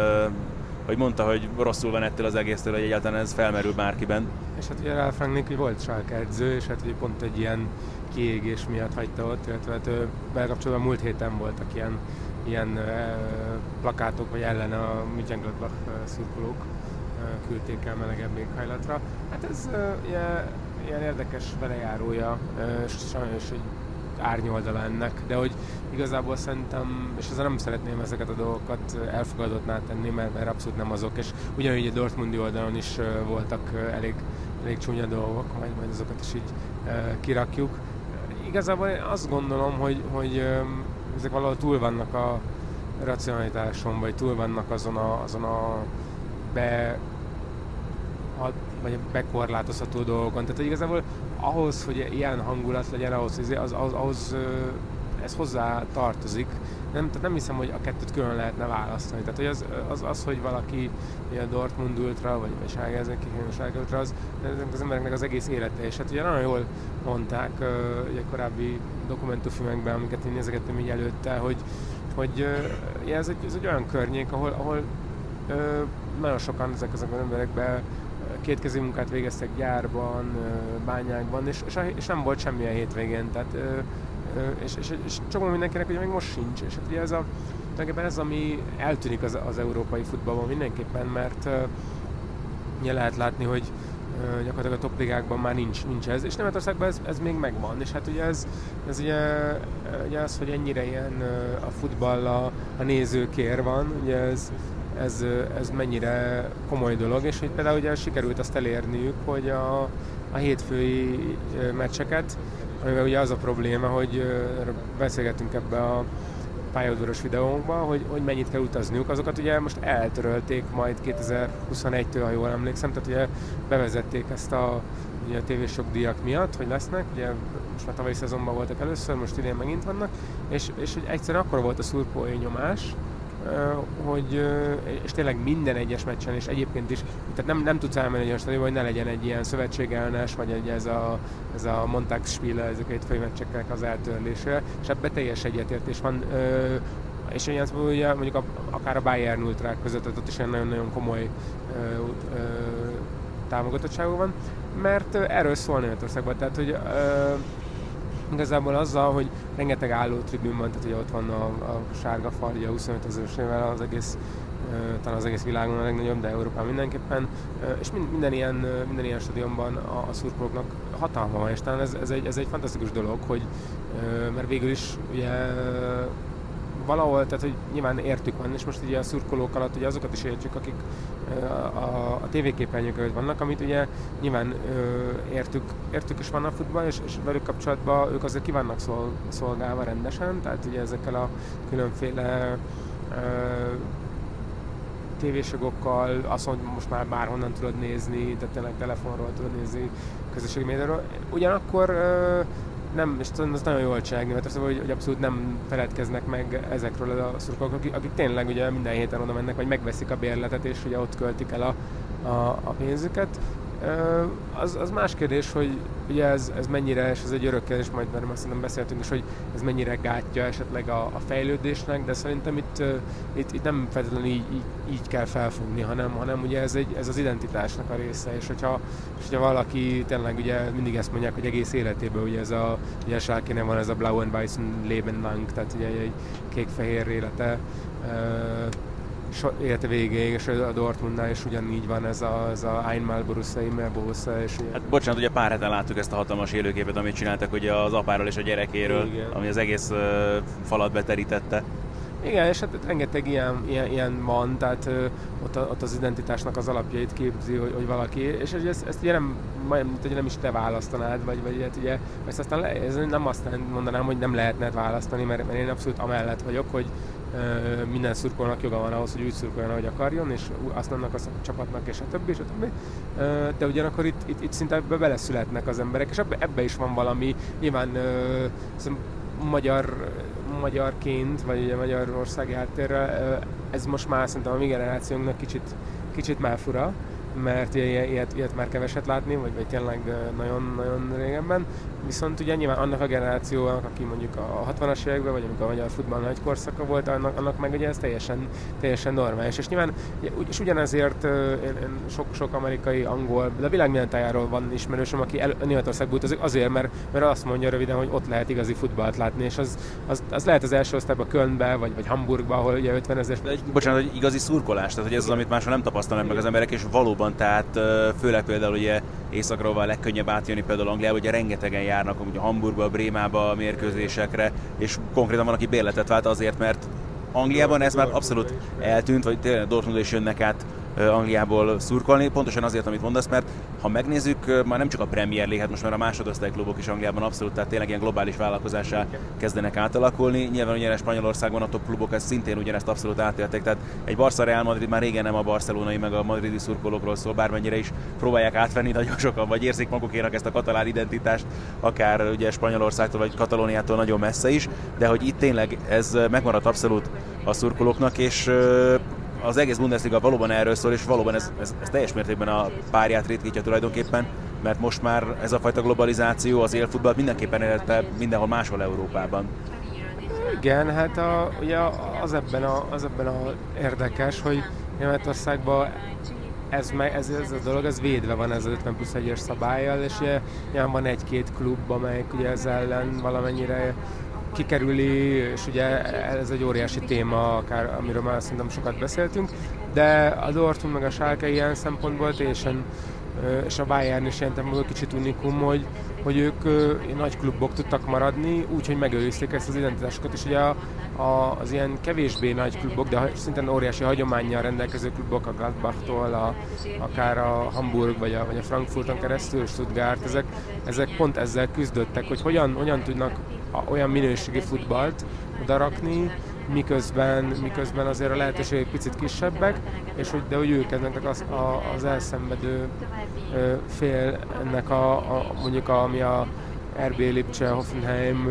S2: hogy mondta, hogy rosszul van ettől az egésztől, hogy egyáltalán ez felmerül bárkiben.
S3: És hát ugye Ralf Rangnick volt Schalke és hát ugye pont egy ilyen kiégés miatt hagyta ott, illetve hát bekapcsolva múlt héten voltak ilyen, ilyen plakátok, vagy ellen a Mönchengladbach szurkolók küldték el melegebb éghajlatra. Hát ez ilyen, ilyen érdekes velejárója, sajnos egy árnyoldala ennek, de hogy igazából szerintem, és ezzel nem szeretném ezeket a dolgokat elfogadottná tenni, mert, mert abszolút nem azok, és ugyanúgy a Dortmundi oldalon is voltak elég, elég csúnya dolgok, majd, majd azokat is így kirakjuk. Igazából én azt gondolom, hogy, hogy ezek valahol túl vannak a racionalitáson, vagy túl vannak azon a, azon a be, vagy bekorlátozható dolgokon. Tehát hogy igazából ahhoz, hogy ilyen hangulat legyen, ahhoz, az, az, ahhoz ez hozzá tartozik, nem, tehát nem hiszem, hogy a kettőt külön lehetne választani. Tehát hogy az, az, az hogy valaki a Dortmund Ultra, vagy, vagy Ságelzen Ságe Ultra, az, az embereknek az egész élete. És hát ugye nagyon jól mondták ugye korábbi dokumentumfilmekben, amiket én nézegettem így előtte, hogy, hogy ez, egy, ez egy olyan környék, ahol, ahol nagyon sokan ezek az emberekben kétkezi munkát végeztek gyárban, bányákban, és, és, és nem volt semmilyen hétvégén. Tehát és, és, és csomó mindenkinek ugye még most sincs, és hát ugye ez a, tulajdonképpen ez, ami eltűnik az, az európai futballban mindenképpen, mert ugye lehet látni, hogy gyakorlatilag a topligákban már nincs, nincs ez, és Németországban ez, ez még megvan, és hát ugye ez, ez ugye, ugye az, hogy ennyire ilyen a futball a, a nézőkér van, ugye ez, ez, ez mennyire komoly dolog, és hogy például ugye sikerült azt elérniük, hogy a, a hétfői meccseket amivel ugye az a probléma, hogy beszélgetünk ebbe a pályaudvaros videónkban, hogy, hogy mennyit kell utazniuk, azokat ugye most eltörölték majd 2021-től, ha jól emlékszem, tehát ugye bevezették ezt a, ugye a tévésok díjak miatt, hogy lesznek, ugye most már tavalyi szezonban voltak először, most idén megint vannak, és, és hogy egyszerűen akkor volt a szurkolói nyomás, hogy, és tényleg minden egyes meccsen, és egyébként is, tehát nem, nem tudsz elmenni egy olyan hogy ne legyen egy ilyen szövetségellenes, vagy egy, ez a, ez a Montagsspiele, ezek a hétfői az eltörlése, és ebben teljes egyetértés van, és ilyen ugye, mondjuk a, akár a Bayern ultrák között, ott is nagyon-nagyon komoly támogatottságú van, mert erről szól Németországban, tehát hogy igazából azzal, hogy rengeteg álló tribűn van, tehát ugye ott van a, a sárga farja 25 ezersével az egész talán az egész világon a legnagyobb, de Európán mindenképpen, és minden ilyen, minden ilyen stadionban a, a szurkolóknak hatalma van, és talán ez, ez, egy, ez egy fantasztikus dolog, hogy mert végül is ugye valahol, tehát hogy nyilván értük van, és most ugye a szurkolók alatt ugye azokat is értjük, akik a, a, a tévéképernyők előtt vannak, amit ugye nyilván ö, értük, értük is van a futball, és, és velük kapcsolatban ők azért ki vannak szol, szolgálva rendesen, tehát ugye ezekkel a különféle ö, tévésogokkal, azt mondom, most már bárhonnan tudod nézni, tehát tényleg telefonról tudod nézni, közösségi médiáról. Ugyanakkor ö, nem, és ez nagyon jól csinálni, mert azt hogy, hogy abszolút nem feledkeznek meg ezekről a szurkolók, akik, akik tényleg ugye minden héten oda mennek, vagy megveszik a bérletet, és ugye ott költik el a, a, a pénzüket. Az, az más kérdés, hogy ugye ez, ez mennyire, és ez egy örök kérdés, majd mert azt hiszem beszéltünk is, hogy ez mennyire gátja esetleg a, a fejlődésnek, de szerintem itt, itt, itt nem feltétlenül így, így, így, kell felfogni, hanem, hanem ugye ez, egy, ez az identitásnak a része, és hogyha, és hogyha valaki tényleg ugye mindig ezt mondják, hogy egész életében ugye ez a, ugye a van ez a Blau and Weißen Leben lang, tehát ugye egy kék-fehér élete, élete végéig, és a Dortmundnál is ugyanígy van ez a, ez a Einmal Borussia, Immer Borussia. És
S2: hát bocsánat, ugye pár heten láttuk ezt a hatalmas élőképet, amit csináltak ugye az apáról és a gyerekéről, Igen. ami az egész uh, falat beterítette.
S3: Igen, és hát rengeteg ilyen, ilyen, ilyen van, tehát ö, ott, a, ott az identitásnak az alapjait képzi, hogy, hogy valaki, és ezt, ezt ugye nem, majd, ugye nem is te választanád, vagy, vagy hát ugye, ezt aztán le, ez nem azt mondanám, hogy nem lehetne választani, mert, mert én abszolút amellett vagyok, hogy, minden szurkolónak joga van ahhoz, hogy úgy szurkoljon, ahogy akarjon, és azt annak a csapatnak, és a többi, és a többi. De ugyanakkor itt, itt, itt szinte ebbe beleszületnek az emberek, és ebbe, ebbe is van valami, nyilván magyar, magyarként, vagy ugye Magyarországi háttérrel, ez most már szerintem a mi generációnknak kicsit, kicsit már fura, mert ilyet, ilyet már keveset látni, vagy, vagy tényleg nagyon-nagyon régenben. Viszont ugye nyilván annak a generációnak, aki mondjuk a 60-as években, vagy amikor a magyar futball nagy korszaka volt, annak, annak meg ugye ez teljesen, teljesen normális. És nyilván, és ugyanezért én, én sok, sok amerikai, angol, de a világ minden tájáról van ismerősöm, aki el, Németországból utazik azért, mert, mert azt mondja röviden, hogy ott lehet igazi futballt látni, és az, az, az lehet az első osztályban Kölnbe, vagy, vagy Hamburgba, ahol ugye 50 ezer.
S2: Bocsánat, hogy igazi szurkolás, tehát hogy ez az, amit máshol nem tapasztalnak meg az emberek, és valóban, tehát főleg például ugye északról van legkönnyebb átjönni például Angliába, ugye rengetegen járnak ugye Hamburgba, Brémába a mérkőzésekre, és konkrétan van, aki bérletet vált azért, mert Angliában ez már abszolút eltűnt, vagy tényleg Dortmund is jönnek át Angliából szurkolni, pontosan azért, amit mondasz, mert ha megnézzük, már nem csak a Premier League, hát most már a másodosztály klubok is Angliában abszolút, tehát tényleg ilyen globális vállalkozásá kezdenek átalakulni. Nyilván ugyanis Spanyolországban a top klubok ezt szintén ugyanezt abszolút átélték, tehát egy Barca Real Madrid már régen nem a barcelonai meg a madridi szurkolókról szól, bármennyire is próbálják átvenni nagyon sokan, vagy érzik magukénak ezt a katalán identitást, akár ugye Spanyolországtól vagy Katalóniától nagyon messze is, de hogy itt tényleg ez megmaradt abszolút a szurkolóknak, és az egész Bundesliga valóban erről szól, és valóban ez, ez, ez teljes mértékben a párját ritkítja tulajdonképpen, mert most már ez a fajta globalizáció az élfutballt mindenképpen elérte mindenhol máshol Európában.
S3: Igen, hát a, ugye az ebben a, az ebben a érdekes, hogy Németországban ez, ez, ez, a dolog ez védve van ez az 50 plusz 1-es szabályjal, és ugye van egy-két klub, amelyik ugye ez ellen valamennyire kikerüli, és ugye ez egy óriási téma, akár, amiről már szerintem sokat beszéltünk, de a Dortmund meg a Schalke ilyen szempontból teljesen és a Bayern is ilyen egy kicsit unikum, hogy, hogy ők nagy klubok tudtak maradni, úgyhogy megőrizték ezt az identitásokat, és ugye a, a, az ilyen kevésbé nagy klubok, de szintén óriási hagyományjal rendelkező klubok, a Gladbachtól, a, akár a Hamburg vagy a, vagy a Frankfurton keresztül, Stuttgart, ezek, ezek pont ezzel küzdöttek, hogy hogyan, hogyan tudnak olyan minőségi futballt odarakni, miközben, miközben azért a lehetőségek picit kisebbek, és hogy, de hogy ők ennek az, a, az elszenvedő fél ennek a, a mondjuk a, ami a RB Lipcse, Hoffenheim,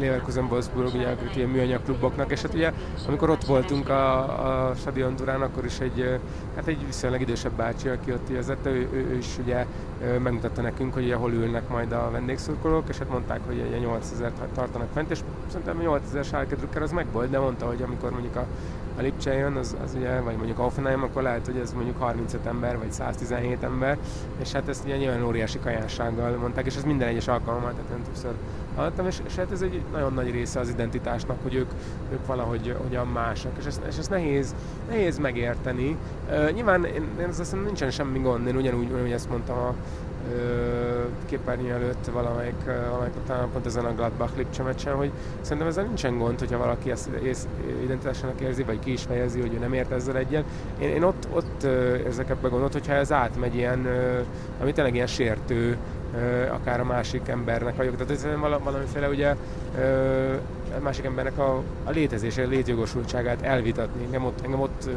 S3: Leverkusen, Wolfsburg, ugye ilyen műanyag kluboknak, és hát ugye amikor ott voltunk a, a stadion Durán, akkor is egy, hát egy viszonylag idősebb bácsi, aki ott vezette, ő, ő, ő, is ugye megmutatta nekünk, hogy ugye hol ülnek majd a vendégszurkolók, és hát mondták, hogy ugye 8000 tartanak fent, és szerintem 8000 sárke az meg de mondta, hogy amikor mondjuk a a Lipcse jön, az, az ugye, vagy mondjuk Offenheim, akkor lehet, hogy ez mondjuk 35 ember, vagy 117 ember, és hát ezt ugye nyilván óriási kajánsággal mondták, és ez minden egyes alkalommal, tehát nem többször hallottam, és, és hát ez egy nagyon nagy része az identitásnak, hogy ők, ők valahogy hogyan másak, és ezt, és ezt nehéz, nehéz megérteni. Uh, nyilván én, én azt hiszem nincsen semmi gond, én ugyanúgy, ugyanúgy ezt mondtam a képernyő előtt valamelyik, valamelyik talán pont ezen a Gladbach Lipcse meccsen, hogy szerintem ezzel nincsen gond, hogyha valaki ezt identitásának érzi, vagy ki is fejezi, hogy ő nem ért ezzel egyen. Én, én ott, ott érzek ebbe gondot, hogyha ez átmegy ilyen, ami tényleg ilyen sértő, akár a másik embernek vagyok. Tehát ez valamiféle ugye a másik embernek a, a létezése, a létjogosultságát elvitatni. Engem ott, engem ott,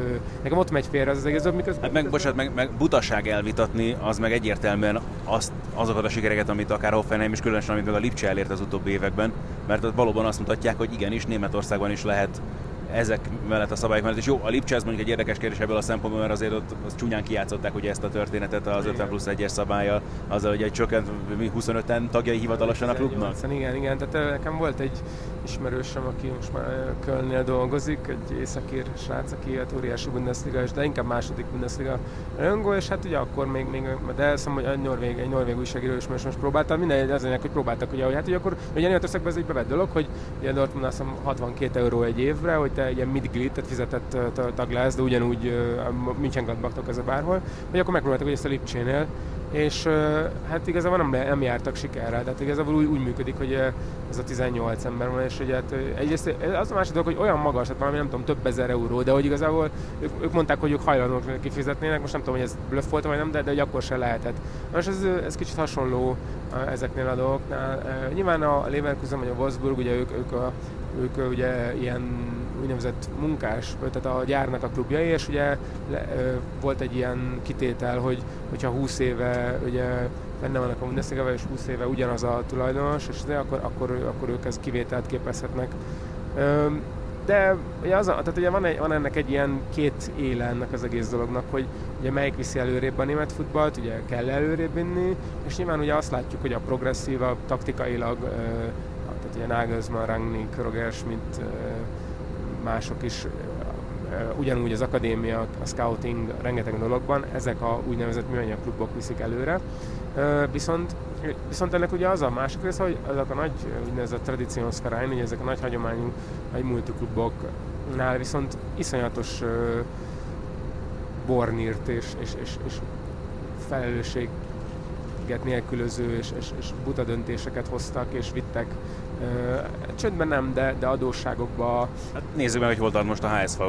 S3: nekem ott megy félre az, az egész, miközben...
S2: Hát meg, bocsánat, meg, meg butaság elvitatni, az meg egyértelműen azt, azokat a sikereket, amit akár Hoffenheim is különösen, amit meg a Lipcse elért az utóbbi években, mert ott valóban azt mutatják, hogy igenis Németországban is lehet ezek mellett a szabályok mellett. És jó, a Lipcse ez mondjuk egy érdekes kérdés ebből a szempontból, mert azért ott az csúnyán kijátszották ugye ezt a történetet az 50 plusz 1-es szabálya, azzal, hogy egy csökkent 25-en tagjai hivatalosan a klubnak.
S3: Igen, igen, tehát nekem volt egy ismerősöm, aki most már Kölnél dolgozik, egy északír srác, aki hát óriási Bundesliga, de inkább második Bundesliga rajongó, és hát ugye akkor még, még de elszem, hogy egy norvég, egy norvég újságíró is most, most próbáltam, minden az hogy próbáltak, ugye, hogy hát hogy akkor ugye Németországban ez egy bevett dolog, hogy ugye Dortmund azt hiszem 62 euró egy évre, hogy te ilyen midglit, tehát fizetett tag lesz, de ugyanúgy München Gladbachtok ez a bárhol, hogy akkor megpróbáltak, hogy ezt a Lipcsénél, és hát igazából nem, nem jártak sikerrel, tehát igazából úgy, úgy működik, hogy ez a 18 ember van, és hogy hát egyrészt az a másik dolog, hogy olyan magas, hát valami nem tudom, több ezer euró, de hogy igazából ők, ők mondták, hogy ők hajlandók kifizetnének, most nem tudom, hogy ez bluff volt vagy nem, de, de hogy akkor se lehetett. Most ez, ez kicsit hasonló ezeknél a dolgoknál. Nyilván a Leverkusen vagy a Wolfsburg, ugye ők, ők, a, ők ugye ilyen úgynevezett munkás, tehát a gyárnak a klubjai, és ugye le, volt egy ilyen kitétel, hogy hogyha 20 éve ugye benne vannak a bundesliga és 20 éve ugyanaz a tulajdonos, és de akkor, akkor, akkor ők ezt kivételt képezhetnek. De ugye, az, tehát ugye van, egy, van ennek egy ilyen két éle ennek az egész dolognak, hogy ugye melyik viszi előrébb a német futballt, ugye kell előrébb vinni, és nyilván ugye azt látjuk, hogy a progresszívabb, taktikailag, tehát ugye Nagelsmann, Rangnick, Roger Schmidt, mások is ugyanúgy az akadémia, a scouting, rengeteg dologban, ezek a úgynevezett műanyag klubok viszik előre. Viszont, viszont ennek ugye az a másik része, hogy ezek a nagy úgynevezett tradíciószferáin, ugye ezek a nagy hagyományú, nagy multikluboknál viszont iszonyatos bornírt és, és, és, és felelősség nélkülöző és, és, és buta döntéseket hoztak és vittek Csöndben nem, de, de adósságokba...
S2: Hát nézzük meg, hogy hol tart most a HSV.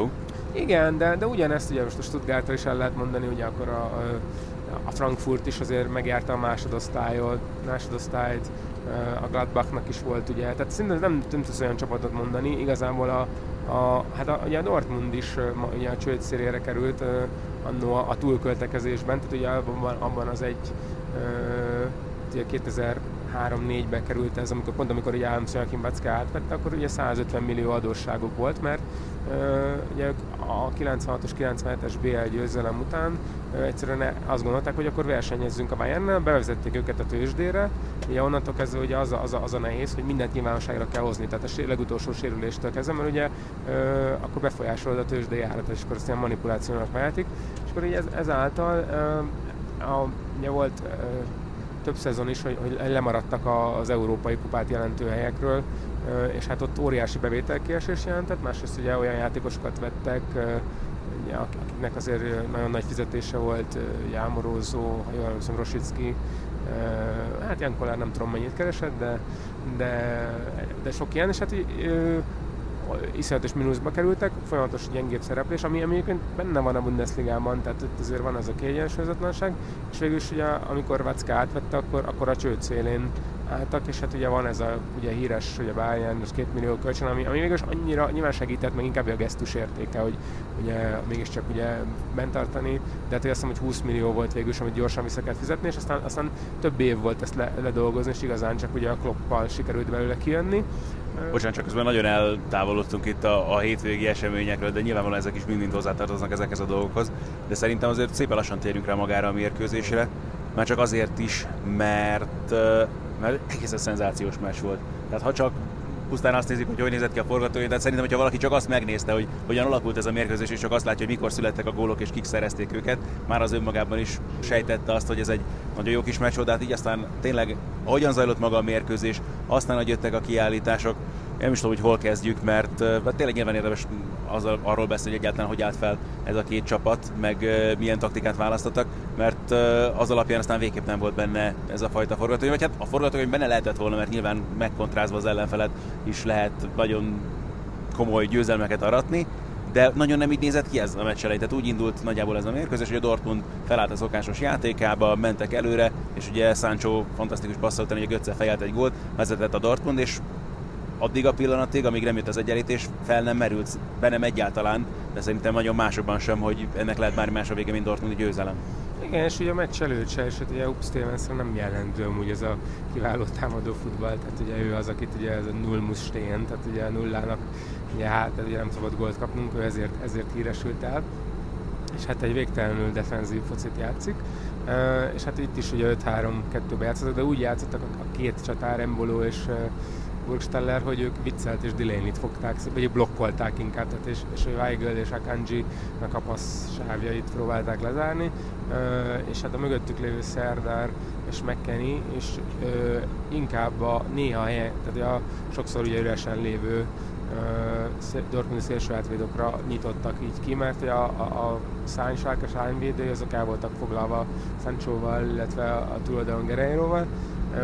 S3: Igen, de, de ugyanezt ugye most a Stuttgartra is el lehet mondani, ugye akkor a, a Frankfurt is azért megjárta a másodosztályot, másodosztályt, a Gladbachnak is volt ugye, tehát szinte nem, nem tudsz olyan csapatot mondani, igazából a, a, hát a, ugye a Dortmund is ugye a csőd szélére került annó a, a túlköltekezésben, tehát ugye abban, abban az egy ugye 2000 3-4-be került ez, amikor pont amikor ugye Adams Joachim Watzke átvette, akkor ugye 150 millió adósságuk volt, mert uh, ugye a 96-os, 97-es BL győzelem után uh, egyszerűen azt gondolták, hogy akkor versenyezzünk a Bayernnel, bevezették őket a tőzsdére, ugye onnantól kezdve ugye az a, az, a, az a nehéz, hogy mindent nyilvánosságra kell hozni, tehát a legutolsó sérüléstől kezdve, mert ugye uh, akkor befolyásolod a tőzsdei árat, és akkor ezt ilyen manipulációnak vehetik, és akkor ugye ez, ezáltal uh, a, ugye volt uh, több szezon is, hogy, hogy lemaradtak az európai kupát jelentő helyekről, és hát ott óriási bevételkiesés jelentett, másrészt ugye olyan játékosokat vettek, akiknek azért nagyon nagy fizetése volt, Jámorózó, ha jól emlékszem, Rosicki, hát Kolár nem tudom mennyit keresett, de, de, de sok ilyen, és hát iszonyatos mínuszba kerültek, folyamatos gyengébb szereplés, ami egyébként benne van a Bundesligában, tehát itt azért van ez a kiegyensúlyozatlanság, és végül is ugye, amikor Vacka átvette, akkor, akkor a csőd szélén álltak, és hát ugye van ez a ugye híres ugye Bayern, az két millió kölcsön, ami, ami mégis annyira nyilván segített, meg inkább a gesztus értéke, hogy ugye mégiscsak ugye bent tartani, de hát azt hiszem, hogy 20 millió volt végül is, amit gyorsan vissza kell fizetni, és aztán, aztán több év volt ezt le, ledolgozni, és igazán csak ugye a kloppal sikerült belőle kijönni.
S2: Bocsánat, csak közben nagyon eltávolodtunk itt a, a hétvégi eseményekről, de nyilvánvalóan ezek is mind-mind hozzátartoznak ezekhez a dolgokhoz. De szerintem azért szépen lassan térjünk rá magára a mérkőzésre, már csak azért is, mert, mert egészen szenzációs meccs volt. Tehát ha csak pusztán azt nézik, hogy hogy nézett ki a forgatókönyv, tehát szerintem, hogyha valaki csak azt megnézte, hogy hogyan alakult ez a mérkőzés, és csak azt látja, hogy mikor születtek a gólok és kik szerezték őket, már az önmagában is sejtette azt, hogy ez egy nagyon jó kis meccs de hát így aztán tényleg, ahogyan zajlott maga a mérkőzés, aztán, hogy jöttek a kiállítások, nem is tudom, hogy hol kezdjük, mert hát tényleg nyilván érdemes az, arról beszélni, hogy egyáltalán hogy állt fel ez a két csapat, meg milyen taktikát választottak, mert az alapján aztán végképp nem volt benne ez a fajta forgatókönyv, vagy hát a forgatókönyv benne lehetett volna, mert nyilván megkontrázva az ellenfelet is lehet nagyon komoly győzelmeket aratni, de nagyon nem így nézett ki ez a meccs elején. Tehát úgy indult nagyjából ez a mérkőzés, hogy a Dortmund felállt a szokásos játékába, mentek előre, és ugye Sancho fantasztikus passzolt, hogy a Götze fejelt egy gólt, vezetett a Dortmund, és addig a pillanatig, amíg nem jött az egyenlítés, fel nem merült bennem egyáltalán, de szerintem nagyon másokban sem, hogy ennek lehet bármi más a vége, mint Dortmundi győzelem.
S3: Igen, és ugye a meccs előtt se, és ugye Ups Stevenson nem jelentő amúgy ez a kiváló támadó futball, tehát ugye ő az, akit ugye ez a null stehen, tehát ugye a nullának ugye hát ugye nem szabad gólt kapnunk, ő ezért, ezért híresült el és hát egy végtelenül defenzív focit játszik. És hát itt is ugye 5-3-2-be játszottak, de úgy játszottak a, két csatár, Embolo és Burgstaller, hogy ők viccelt és Delaney-t fogták, vagy blokkolták inkább, tehát és, és a Weigel és Akanji a passz sávjait próbálták lezárni, és hát a mögöttük lévő Szerdár és McKenny, és inkább a néha helye, tehát a sokszor ugye üresen lévő Dortmundi szélső átvédokra nyitottak így ki, mert a, a, a szányság és ányvédői azok el voltak foglalva Sanchoval, illetve a túloldalon Guerreiroval,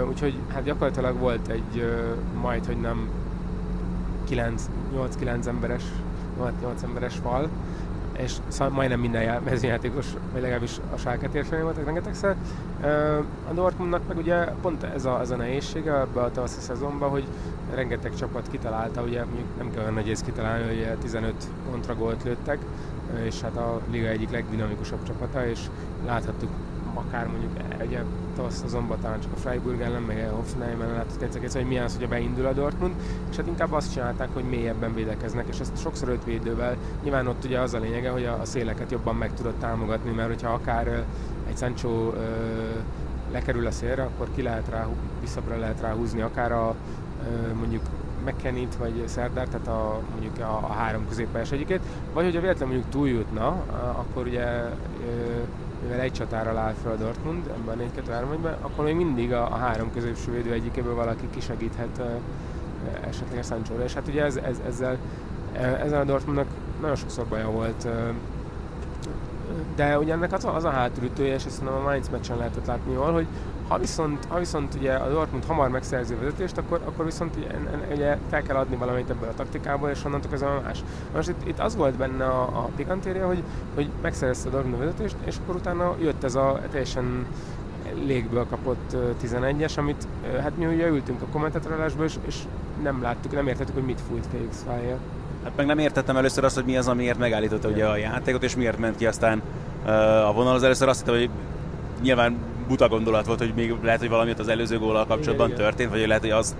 S3: Úgyhogy hát gyakorlatilag volt egy majd, hogy nem 8-9 emberes, 8 emberes fal, és majdnem minden mezőjátékos, vagy legalábbis a Schalke térfélén voltak rengetegszer. A Dortmundnak meg ugye pont ez a, ez a nehézsége ebbe a tavaszi szezonban, hogy rengeteg csapat kitalálta, ugye nem kell olyan nagy kitalálni, hogy 15 kontragolt lőttek, és hát a liga egyik legdinamikusabb csapata, és láthattuk akár mondjuk ugye tavasz azonban talán csak a Freiburg ellen, meg a Hoffenheim ellen látott egyszer hogy milyen az, hogyha beindul a Dortmund, és hát inkább azt csinálták, hogy mélyebben védekeznek, és ezt sokszor öt védővel. Nyilván ott ugye az a lényege, hogy a, a széleket jobban meg tudod támogatni, mert hogyha akár egy Sancho ö, lekerül a szélre, akkor ki lehet rá, visszabra lehet ráhúzni akár a ö, mondjuk McKennyt vagy Szerdár, tehát a, mondjuk a, a három középpályás egyikét, vagy hogyha véletlenül mondjuk túljutna, akkor ugye mivel egy csatára áll fel a Dortmund ebben a 4 2 3 akkor még mindig a, a három középső védő egyikéből valaki kisegíthet esetleg a sancho És hát ugye ez, ez, ezzel, ezzel a Dortmundnak nagyon sokszor baja volt de ugyannek az a, az a hátulütője, és ezt szerintem a Mainz meccsen lehetett látni jól, hogy ha viszont, ha viszont ugye a Dortmund hamar megszerzi a vezetést, akkor, akkor viszont ugye, ugye fel kell adni valamit ebből a taktikából, és onnantól ez a más. Most itt, itt az volt benne a, a pikantéria, hogy, hogy megszerezte a Dortmund a vezetést, és akkor utána jött ez a teljesen légből kapott 11-es, amit hát mi ugye ültünk a kommentátorálásból, és, és nem láttuk, nem értettük, hogy mit fújt Félix Fájjel.
S2: Hát meg nem értettem először azt, hogy mi az, amiért megállította ugye a játékot, és miért ment ki aztán a vonal. Az először azt hittem, hogy nyilván buta gondolat volt, hogy még lehet, hogy valami az előző góllal kapcsolatban igen, történt, vagy lehet, hogy az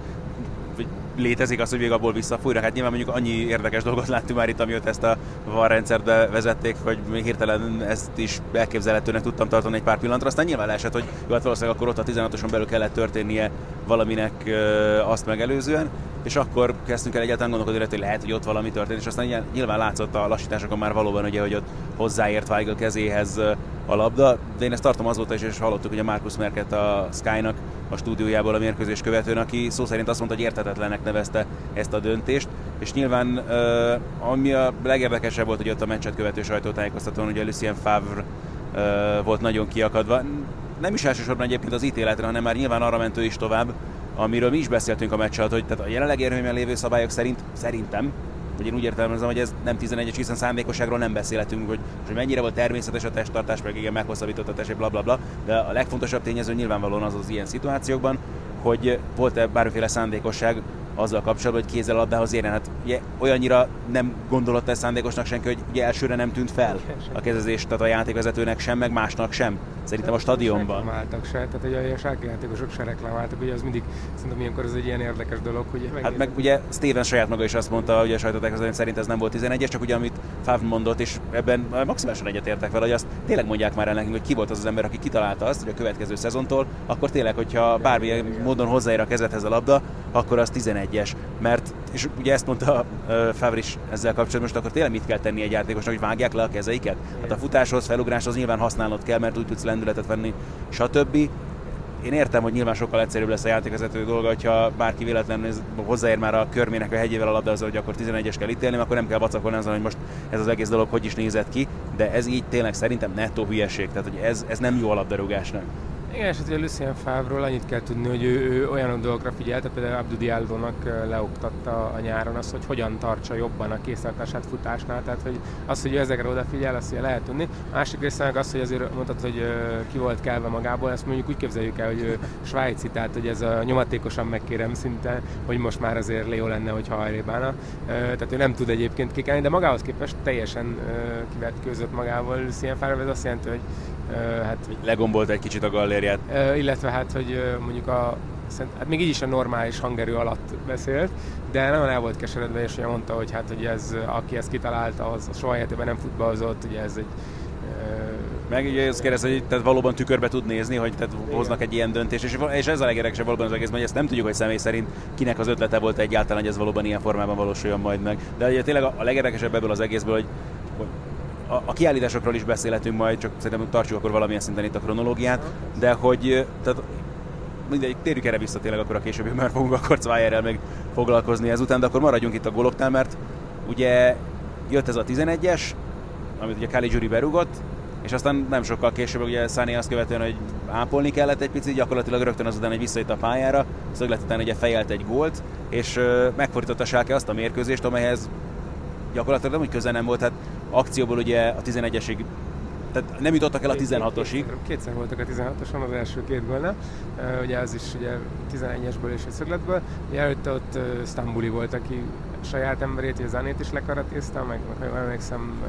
S2: létezik az, hogy még abból visszafújnak. Hát nyilván mondjuk annyi érdekes dolgot láttunk már itt, amióta ezt a VAR rendszert bevezették, hogy még hirtelen ezt is elképzelhetőnek tudtam tartani egy pár pillanatra. Aztán nyilván leesett, hogy jó, hát valószínűleg akkor ott a 16-oson belül kellett történnie valaminek azt megelőzően és akkor kezdtünk el egyáltalán gondolkodni, hogy lehet, hogy ott valami történt, és aztán nyilván látszott a lassításokon már valóban, ugye, hogy ott hozzáért Weigl kezéhez a labda, de én ezt tartom azóta is, és hallottuk hogy a Markus Merket a Sky-nak a stúdiójából a mérkőzés követőn, aki szó szerint azt mondta, hogy értetetlennek nevezte ezt a döntést, és nyilván ami a legérdekesebb volt, hogy ott a meccset követő sajtótájékoztatón, ugye Lucien Favre volt nagyon kiakadva, nem is elsősorban egyébként az ítéletre, hanem már nyilván arra mentő is tovább, amiről mi is beszéltünk a meccs hogy tehát a jelenleg érvényben lévő szabályok szerint szerintem hogy én úgy értelmezem, hogy ez nem 11-es, hiszen szándékosságról nem beszélhetünk, hogy, hogy mennyire volt természetes a testtartás, meg igen, meghosszabbított a test, bla, bla, bla, de a legfontosabb tényező nyilvánvalóan az az ilyen szituációkban, hogy volt-e bármiféle szándékosság azzal kapcsolatban, hogy kézzel labdához érjen. Hát ugye olyannyira nem gondolott ez szándékosnak senki, hogy ugye elsőre nem tűnt fel a kezezés, tehát a játékvezetőnek sem, meg másnak sem. Szerintem a stadionban.
S3: Reklamáltak se, tehát ugye a játékosok se reklamáltak, ugye az mindig, szerintem ilyenkor ez egy ilyen érdekes dolog, hogy
S2: Hát meg ugye Steven saját maga is azt mondta, hogy a sajtótájékoztatón szerint ez nem volt 11-es, csak ugye amit Favre mondott, és ebben maximálisan egyetértek vele, hogy azt tényleg mondják már el nekünk, hogy ki volt az az ember, aki kitalálta azt, hogy a következő szezontól, akkor tényleg, hogyha bármilyen módon hozzáér a kezedhez a labda, akkor az 11-es. Mert, és ugye ezt mondta uh, Favris ezzel kapcsolatban, most akkor tényleg mit kell tenni egy játékosnak, hogy vágják le a kezeiket? Hát a futáshoz, felugráshoz nyilván használnod kell, mert úgy tudsz lendületet venni, stb. Én értem, hogy nyilván sokkal egyszerűbb lesz a játékvezető dolga, hogyha bárki véletlenül hozzáér már a körmének a hegyével a labdához, hogy akkor 11-es kell ítélni, akkor nem kell vacakolni azon, hogy most ez az egész dolog hogy is nézett ki, de ez így tényleg szerintem nettó hülyeség, tehát hogy ez, ez nem jó a labdarúgásnak.
S3: Igen, és ugye Lucien Favre-ról annyit kell tudni, hogy ő, ő olyan dolgokra figyelte, például Abdu Diallo-nak leoktatta a nyáron azt, hogy hogyan tartsa jobban a készletesát futásnál, tehát hogy az, hogy ő ezekre odafigyel, azt ugye lehet tudni. Másik része meg az, hogy azért mondtad, hogy ki volt kelve magából, ezt mondjuk úgy képzeljük el, hogy ő svájci, tehát hogy ez a nyomatékosan megkérem szinte, hogy most már azért jó lenne, hogy hajrébána. Tehát ő nem tud egyébként kikelni, de magához képest teljesen kivetkőzött magával Lucien Favre, ez azt jelenti, hogy
S2: hát, legombolt egy kicsit a gallériát.
S3: Illetve hát, hogy mondjuk a hát még így is a normális hangerő alatt beszélt, de nagyon el volt keseredve, és ugye mondta, hogy hát, hogy ez, aki ezt kitalálta, az soha életében nem futballozott, ugye ez egy
S2: meg ugye azt kérdez, hogy tehát valóban tükörbe tud nézni, hogy tehát hoznak egy ilyen döntést, és, és ez a legérdekesebb valóban az egész, hogy ezt nem tudjuk, hogy személy szerint kinek az ötlete volt egyáltalán, hogy ez valóban ilyen formában valósuljon majd meg. De ugye tényleg a legérdekesebb ebből az egészből, hogy a, a kiállításokról is beszélhetünk majd, csak szerintem tartsuk akkor valamilyen szinten itt a kronológiát, de hogy tehát mindegy, térjük erre vissza tényleg akkor a későbbi, mert fogunk akkor Zweierrel meg foglalkozni ezután, de akkor maradjunk itt a goloknál, mert ugye jött ez a 11-es, amit ugye Kali Gyuri berugott, és aztán nem sokkal később ugye Száni azt követően, hogy ápolni kellett egy picit, gyakorlatilag rögtön azután, hogy visszajött a pályára, szöglet után ugye fejelt egy gólt, és megfordította Sáke azt a mérkőzést, amelyhez gyakorlatilag nem úgy közel nem volt, hát akcióból ugye a 11-esig tehát nem jutottak el a 16-osig.
S3: Kétszer voltak a 16-oson az első két gólnál. Ugye az is ugye 11-esből és egy szögletből. Ugye előtte ott Stambuli volt, aki saját emberét, a Zanét is lekaratézta, meg, meg ha emlékszem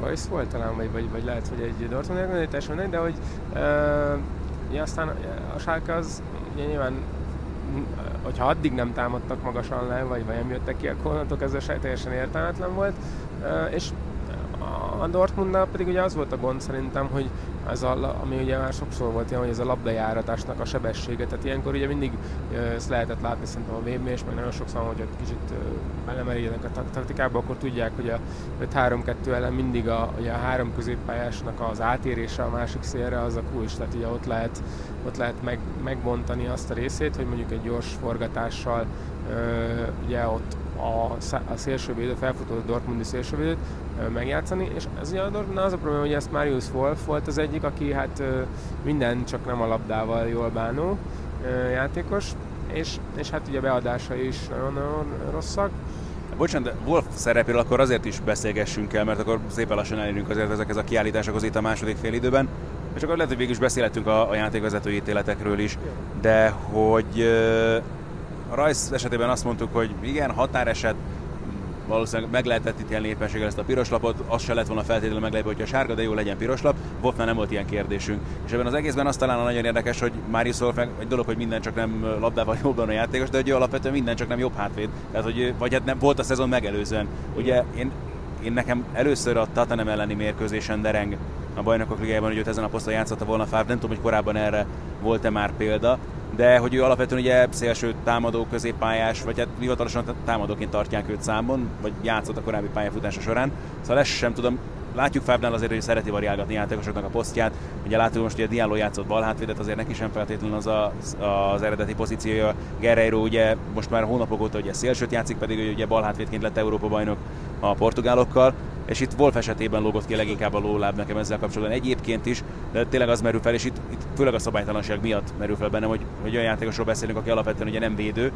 S3: Royce volt talán, vagy, vagy, vagy lehet, hogy egy Dortmund elgondolítás mindegy, de hogy ugye aztán a Schalke az ugye nyilván hogyha addig nem támadtak magasan le, vagy, vagy nem jöttek ki, akkor onnantól ez teljesen értelmetlen volt. És a Dortmundnál pedig ugye az volt a gond szerintem, hogy ez a, ami ugye már sokszor volt ilyen, hogy ez a labdajáratásnak a sebessége, tehát ilyenkor ugye mindig ezt lehetett látni szerintem a vb és meg nagyon sokszor, hogy ott kicsit belemerüljenek a taktikába, akkor tudják, hogy a 5-3-2 ellen mindig a, ugye a három középpályásnak az átérése a másik szélre az a kulcs, tehát ugye ott lehet, ott lehet meg, megbontani azt a részét, hogy mondjuk egy gyors forgatással ugye ott a, a szélsővédő, felfutó Dortmundi szélsővédőt megjátszani, és ez ugye a Dortmund az a probléma, hogy ezt Marius Wolf volt az egyik, aki hát minden csak nem a labdával jól bánó játékos, és, és hát ugye beadásai is nagyon-nagyon rosszak.
S2: Bocsánat, de Wolf szerepéről akkor azért is beszélgessünk el, mert akkor szépen lassan elérünk azért ezekhez a kiállításokhoz itt a második fél időben. És akkor lehet, hogy végül is beszélhetünk a, a játékvezető ítéletekről is, de hogy a Rice esetében azt mondtuk, hogy igen, határeset, valószínűleg meg lehetett ítélni éppenséggel ezt a piros lapot, az se lett volna feltétlenül meglepő, hogyha sárga, de jó legyen piros lap. Wolfnál nem volt ilyen kérdésünk. És ebben az egészben azt talán nagyon érdekes, hogy Marius Wolf meg egy dolog, hogy minden csak nem labdával [LAUGHS] jobban a játékos, de hogy alapvetően minden csak nem jobb hátvéd. Tehát, hogy, vagy hát nem volt a szezon megelőzően. Ugye én, én nekem először a Tatanem elleni mérkőzésen dereng a bajnokok ligájában, hogy őt ezen a poszton játszotta volna Favre, nem tudom, hogy korábban erre volt-e már példa, de hogy ő alapvetően ugye szélső támadó, középpályás, vagy hát hivatalosan támadóként tartják őt számon, vagy játszott a korábbi pályafutása során. Szóval ezt sem tudom, látjuk Fábnál azért, hogy szereti variálgatni játékosoknak a posztját. Ugye látjuk most, hogy a Diallo játszott balhátvédet, azért neki sem feltétlenül az a, az eredeti pozíciója. Guerreiro ugye most már hónapok óta ugye szélsőt játszik, pedig ugye balhátvédként lett Európa bajnok a portugálokkal és itt Wolf esetében lógott ki leginkább a lóláb nekem ezzel kapcsolatban. Egyébként is, de tényleg az merül fel, és itt, itt főleg a szabálytalanság miatt merül fel bennem, hogy, hogy olyan játékosról beszélünk, aki alapvetően ugye nem védő,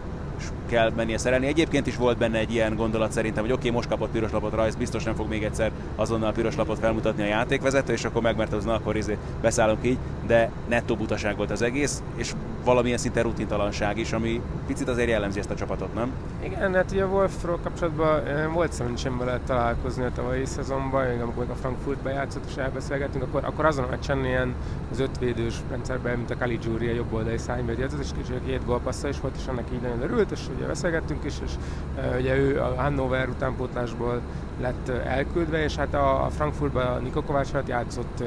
S2: kell mennie szerelni. Egyébként is volt benne egy ilyen gondolat szerintem, hogy oké, okay, most kapott piros lapot rajz, biztos nem fog még egyszer azonnal piros lapot felmutatni a játékvezető, és akkor megmert az, na akkor izé beszállunk így, de nettó butaság volt az egész, és valamilyen szinte rutintalanság is, ami picit azért jellemzi ezt a csapatot, nem?
S3: Igen, hát ugye a Wolfról kapcsolatban eh, volt szerencsém vele találkozni a tavalyi szezonban, amikor a Frankfurtba játszott és elbeszélgettünk, akkor, akkor azon a meccsen ilyen az ötvédős rendszerben, mint a Caligiuri, a jobb oldali szányba játszott, és kicsit két gólpassza is volt, és annak így nagyon örült, és ugye beszélgettünk is, és uh, ugye ő a Hannover utánpótlásból lett elküldve, és hát a, a Frankfurtban a Niko Kovács játszott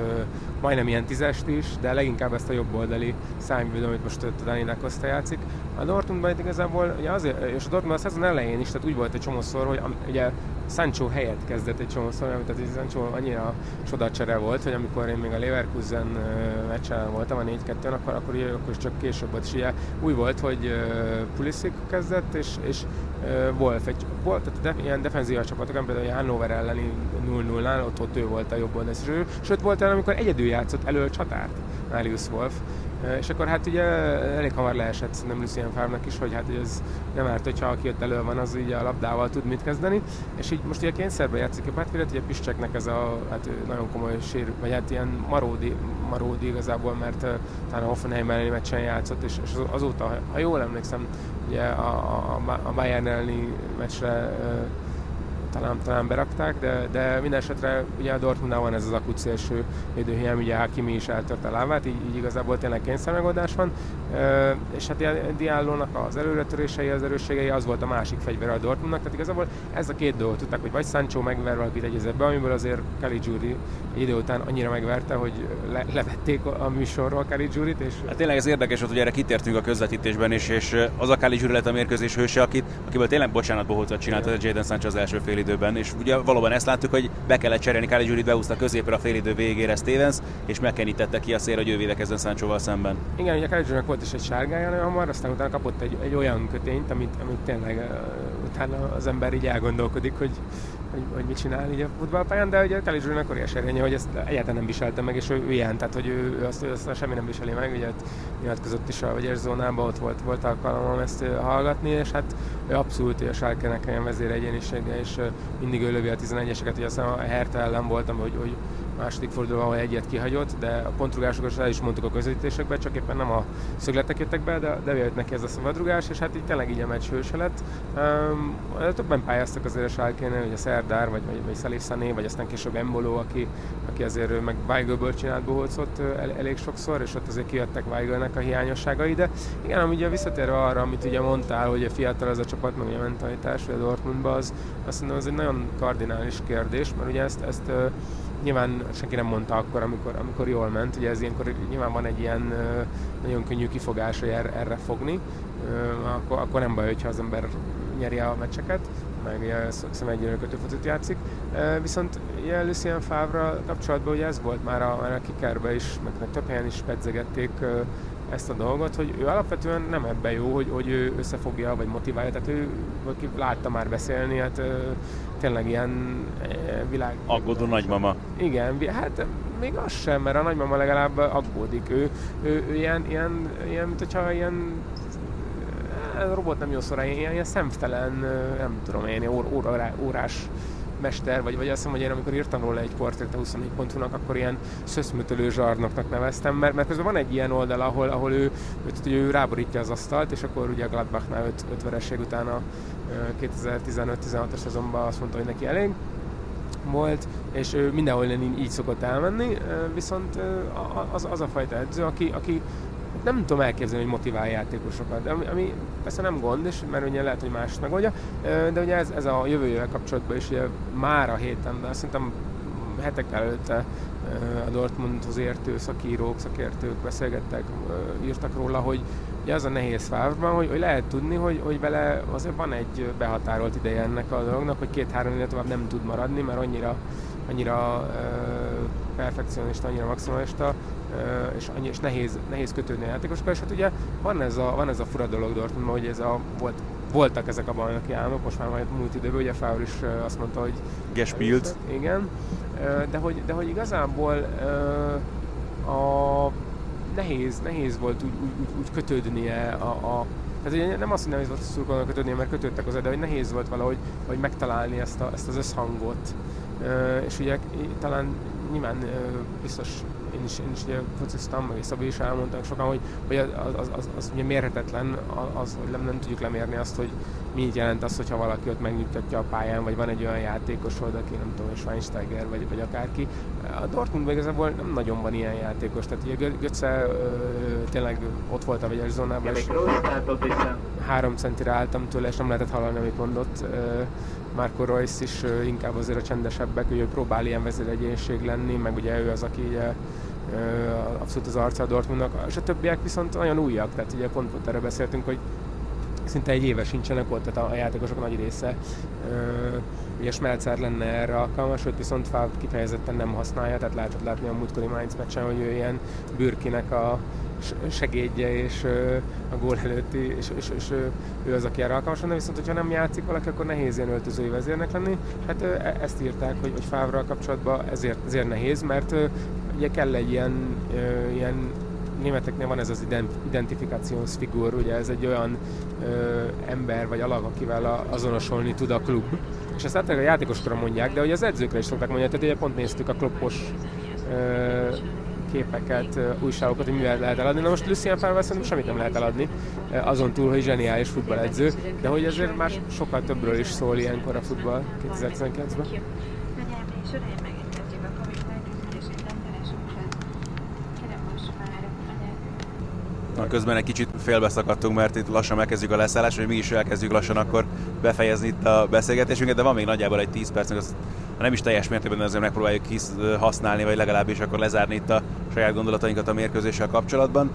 S3: majdnem ilyen tízest is, de leginkább ezt a jobb oldali szányvédő, amit most Dani Costa játszik. A Dortmundban itt igazából, ugye azért, és a Dortmund a szezon elején is, tehát úgy volt egy csomószor, hogy ugye Sancho helyett kezdett egy csomószor, tehát Sancho annyira csodacsere volt, hogy amikor én még a Leverkusen meccsen voltam a 4-2-n, akkor, akkor, akkor csak később volt, és ugye úgy volt, hogy Pulisic kezdett, és, és Wolf, egy, volt, tehát de, ilyen defenzív csapatok, például a Hannover elleni 0-0-nál, ott, ott ő volt a jobb oldal, sőt volt el, amikor egyedül játszott elő a csatárt, Marius Wolf, és akkor hát ugye elég hamar leesett szerintem Lucien favre is, hogy hát ez nem árt, hogyha aki ott elő van, az ugye a labdával tud mit kezdeni. És így most ugye kényszerbe játszik a Pátvédet, ugye Piszcseknek ez a hát nagyon komoly sér, vagy hát ilyen maródi, maródi igazából, mert talán a Hoffenheim elleni meccsen játszott, és, és azóta, ha jól emlékszem, ugye a, a, a Bayern elleni meccsre talán, talán berakták, de, de minden esetre ugye a Dortmundnál van ez az akut szélső védőhiány, ugye Hakimi is eltört a lábát, így, így igazából tényleg kényszermegoldás van, e, és hát Diállónak az előretörései, az erősségei az volt a másik fegyver a Dortmundnak, tehát igazából ez a két dolgot tudták, hogy vagy Sancho megver valakit egy be, amiből azért Caligiuri egy idő után annyira megverte, hogy le, levették a műsorról Caligiurit, és...
S2: Hát tényleg ez érdekes hogy erre kitértünk a közvetítésben is, és az a Caligiuri lett a mérkőzés hőse, akit, akiből tényleg bocsánat bohócot csinált, ez Jadon Sancho az első fél időben, és ugye valóban ezt láttuk, hogy be kellett cserélni, Kali Gyurit beúszta középre a félidő végére Stevens, és megkenítette ki a szél, hogy ő védekezzen Sanchoval szemben.
S3: Igen, ugye Kali volt is egy sárgája nagyon hamar, aztán utána kapott egy, egy olyan kötényt, amit, amit tényleg uh, utána az ember így elgondolkodik, hogy hogy, hogy mit csinál így a futballpályán, de ugye Kelly Zsúlynak óriási erénye, hogy ezt egyáltalán nem viselte meg, és ő, ő ilyen, tehát hogy ő, ő azt, ő azt semmi nem viseli meg, ugye nyilatkozott is a vegyes zónában, ott volt, volt alkalmam ezt hallgatni, és hát ő abszolút a Sárkenek ilyen vezéregyénisége, és mindig ő lövi a 11-eseket, ugye aztán a Hertha ellen voltam, hogy, hogy második fordulóban, ahol egyet kihagyott, de a pontrugásokat el is mondtuk a közvetítésekben, csak éppen nem a szögletek jöttek be, de, de jött neki ez a szabadrugás, és hát így tényleg így a meccs hőse lett. Um, többen pályáztak azért a Sálkénél, hogy a Szerdár, vagy, vagy, vagy Salif Sané, vagy aztán később Embolo, aki, aki azért meg Weigelből csinált bohócot el, elég sokszor, és ott azért kijöttek Weigelnek a hiányosságai, de igen, ami ugye visszatérve arra, amit ugye mondtál, hogy a fiatal ez a csapat, meg a mentalitás, vagy a Dortmundban, az, azt mondom, az egy nagyon kardinális kérdés, mert ugye ezt, ezt nyilván senki nem mondta akkor, amikor, amikor jól ment, ugye ez ilyenkor nyilván van egy ilyen nagyon könnyű kifogás, hogy erre, erre fogni, akkor, akkor nem baj, hogyha az ember nyeri a meccseket, meg ugye szemegyűrő kötőfotot játszik. Viszont ugye Lucien kapcsolatban ugye ez volt már a, már a kikerbe is, meg több helyen is pedzegették ezt a dolgot, hogy ő alapvetően nem ebben jó, hogy, hogy ő összefogja, vagy motiválja, tehát ő aki látta már beszélni, hát tényleg ilyen világ...
S2: Aggódó nagymama.
S3: Igen, hát még az sem, mert a nagymama legalább aggódik. Ő, ő, ő ilyen, ilyen, ilyen, mint hogyha ilyen a robot nem jó szóra, ilyen, ilyen szemtelen, nem tudom én, órá, órás mester, vagy, vagy azt hiszem, hogy én amikor írtam róla egy portrét a 24 pontúnak, akkor ilyen szöszmötölő zsarnoknak neveztem, mert, mert közben van egy ilyen oldal, ahol, ahol ő, ő, ő ráborítja az asztalt, és akkor ugye a Gladbachnál 5, 5 vereség után a 2015-16-os szezonban azt mondta, hogy neki elég volt, és ő mindenhol így szokott elmenni, viszont az, az a fajta edző, aki, aki nem tudom elképzelni, hogy motivál játékosokat, ami, ami persze nem gond, és mert ugye lehet, hogy más megoldja, de ugye ez, ez a jövőjével kapcsolatban is ugye már a héten, de szerintem hetek előtte a Dortmundhoz értő szakírók, szakértők beszélgettek, írtak róla, hogy ugye az a nehéz Favre-ban, hogy, hogy lehet tudni, hogy, hogy vele azért van egy behatárolt ideje ennek a dolognak, hogy két-három éve tovább nem tud maradni, mert annyira, annyira perfekcionista, annyira maximalista, és, annyi, és nehéz, nehéz kötődni a játékosokkal, és hát ugye van ez a, van ez a fura dolog Dortmundban, hogy ez a, volt, voltak ezek a bajnoki álmok, most már majd múlt időben, ugye Favre is azt mondta, hogy...
S2: Gespielt.
S3: Igen, de hogy, de hogy igazából a nehéz, nehéz volt úgy, úgy, úgy, kötődnie a, a tehát ugye nem azt, hogy nehéz volt szurkolónak kötődnie, mert kötődtek az de hogy nehéz volt valahogy hogy megtalálni ezt, a, ezt az összhangot. És ugye talán nyilván biztos én is, én is ugye fociztam, meg Szabi is elmondták sokan, hogy, hogy az, az, az, az ugye mérhetetlen, az, hogy nem, nem tudjuk lemérni azt, hogy mit jelent az, hogyha valaki ott megnyugtatja a pályán, vagy van egy olyan játékos, aki nem tudom, Schweinsteiger, vagy, vagy akárki. A Dortmundban igazából nem nagyon van ilyen játékos, tehát ugye Götze tényleg ott volt a vegyes zónában, és három centire álltam tőle, és nem lehetett hallani, amit mondott. Marco Royce is inkább azért a csendesebbek, hogy ő próbál ilyen vezéregyénség lenni, meg ugye ő az, aki ugye, abszolút az arca a Dortmundnak, és a többiek viszont nagyon újak, tehát ugye pont, erre beszéltünk, hogy szinte egy éve sincsenek ott, tehát a játékosok nagy része. Ugye Smelcer lenne erre alkalmas, hogy viszont Fáv kifejezetten nem használja, tehát lehetett látni a múltkori Mainz meccsen, hogy ő ilyen bürkinek a segédje és a gól előtti, és, és, és ő az, aki erre alkalmas lenne, viszont hogyha nem játszik valaki, akkor nehéz ilyen öltözői vezérnek lenni. Hát e, ezt írták, hogy, hogy Fávral kapcsolatban ezért, ezért nehéz, mert ugye kell egy ilyen, ilyen németeknél van ez az identifikációs figur, ugye ez egy olyan ö, ember vagy alak, akivel azonosulni tud a klub. És ezt általában a játékosokra mondják, de hogy az edzőkre is szokták mondani, tehát ugye pont néztük a kloppos ö, képeket, újságokat, hogy mivel lehet eladni. Na most Lucien Favre szerintem semmit nem lehet eladni, azon túl, hogy zseniális futballedző, de hogy ezért már sokkal többről is szól ilyenkor a futball 2019-ben.
S2: Na, közben egy kicsit félbeszakadtunk, mert itt lassan megkezdjük a leszállás, hogy mi is elkezdjük lassan akkor befejezni itt a beszélgetésünket, de van még nagyjából egy 10 percünk, azt, nem is teljes mértékben, de azért megpróbáljuk kis használni, vagy legalábbis akkor lezárni itt a saját gondolatainkat a mérkőzéssel kapcsolatban.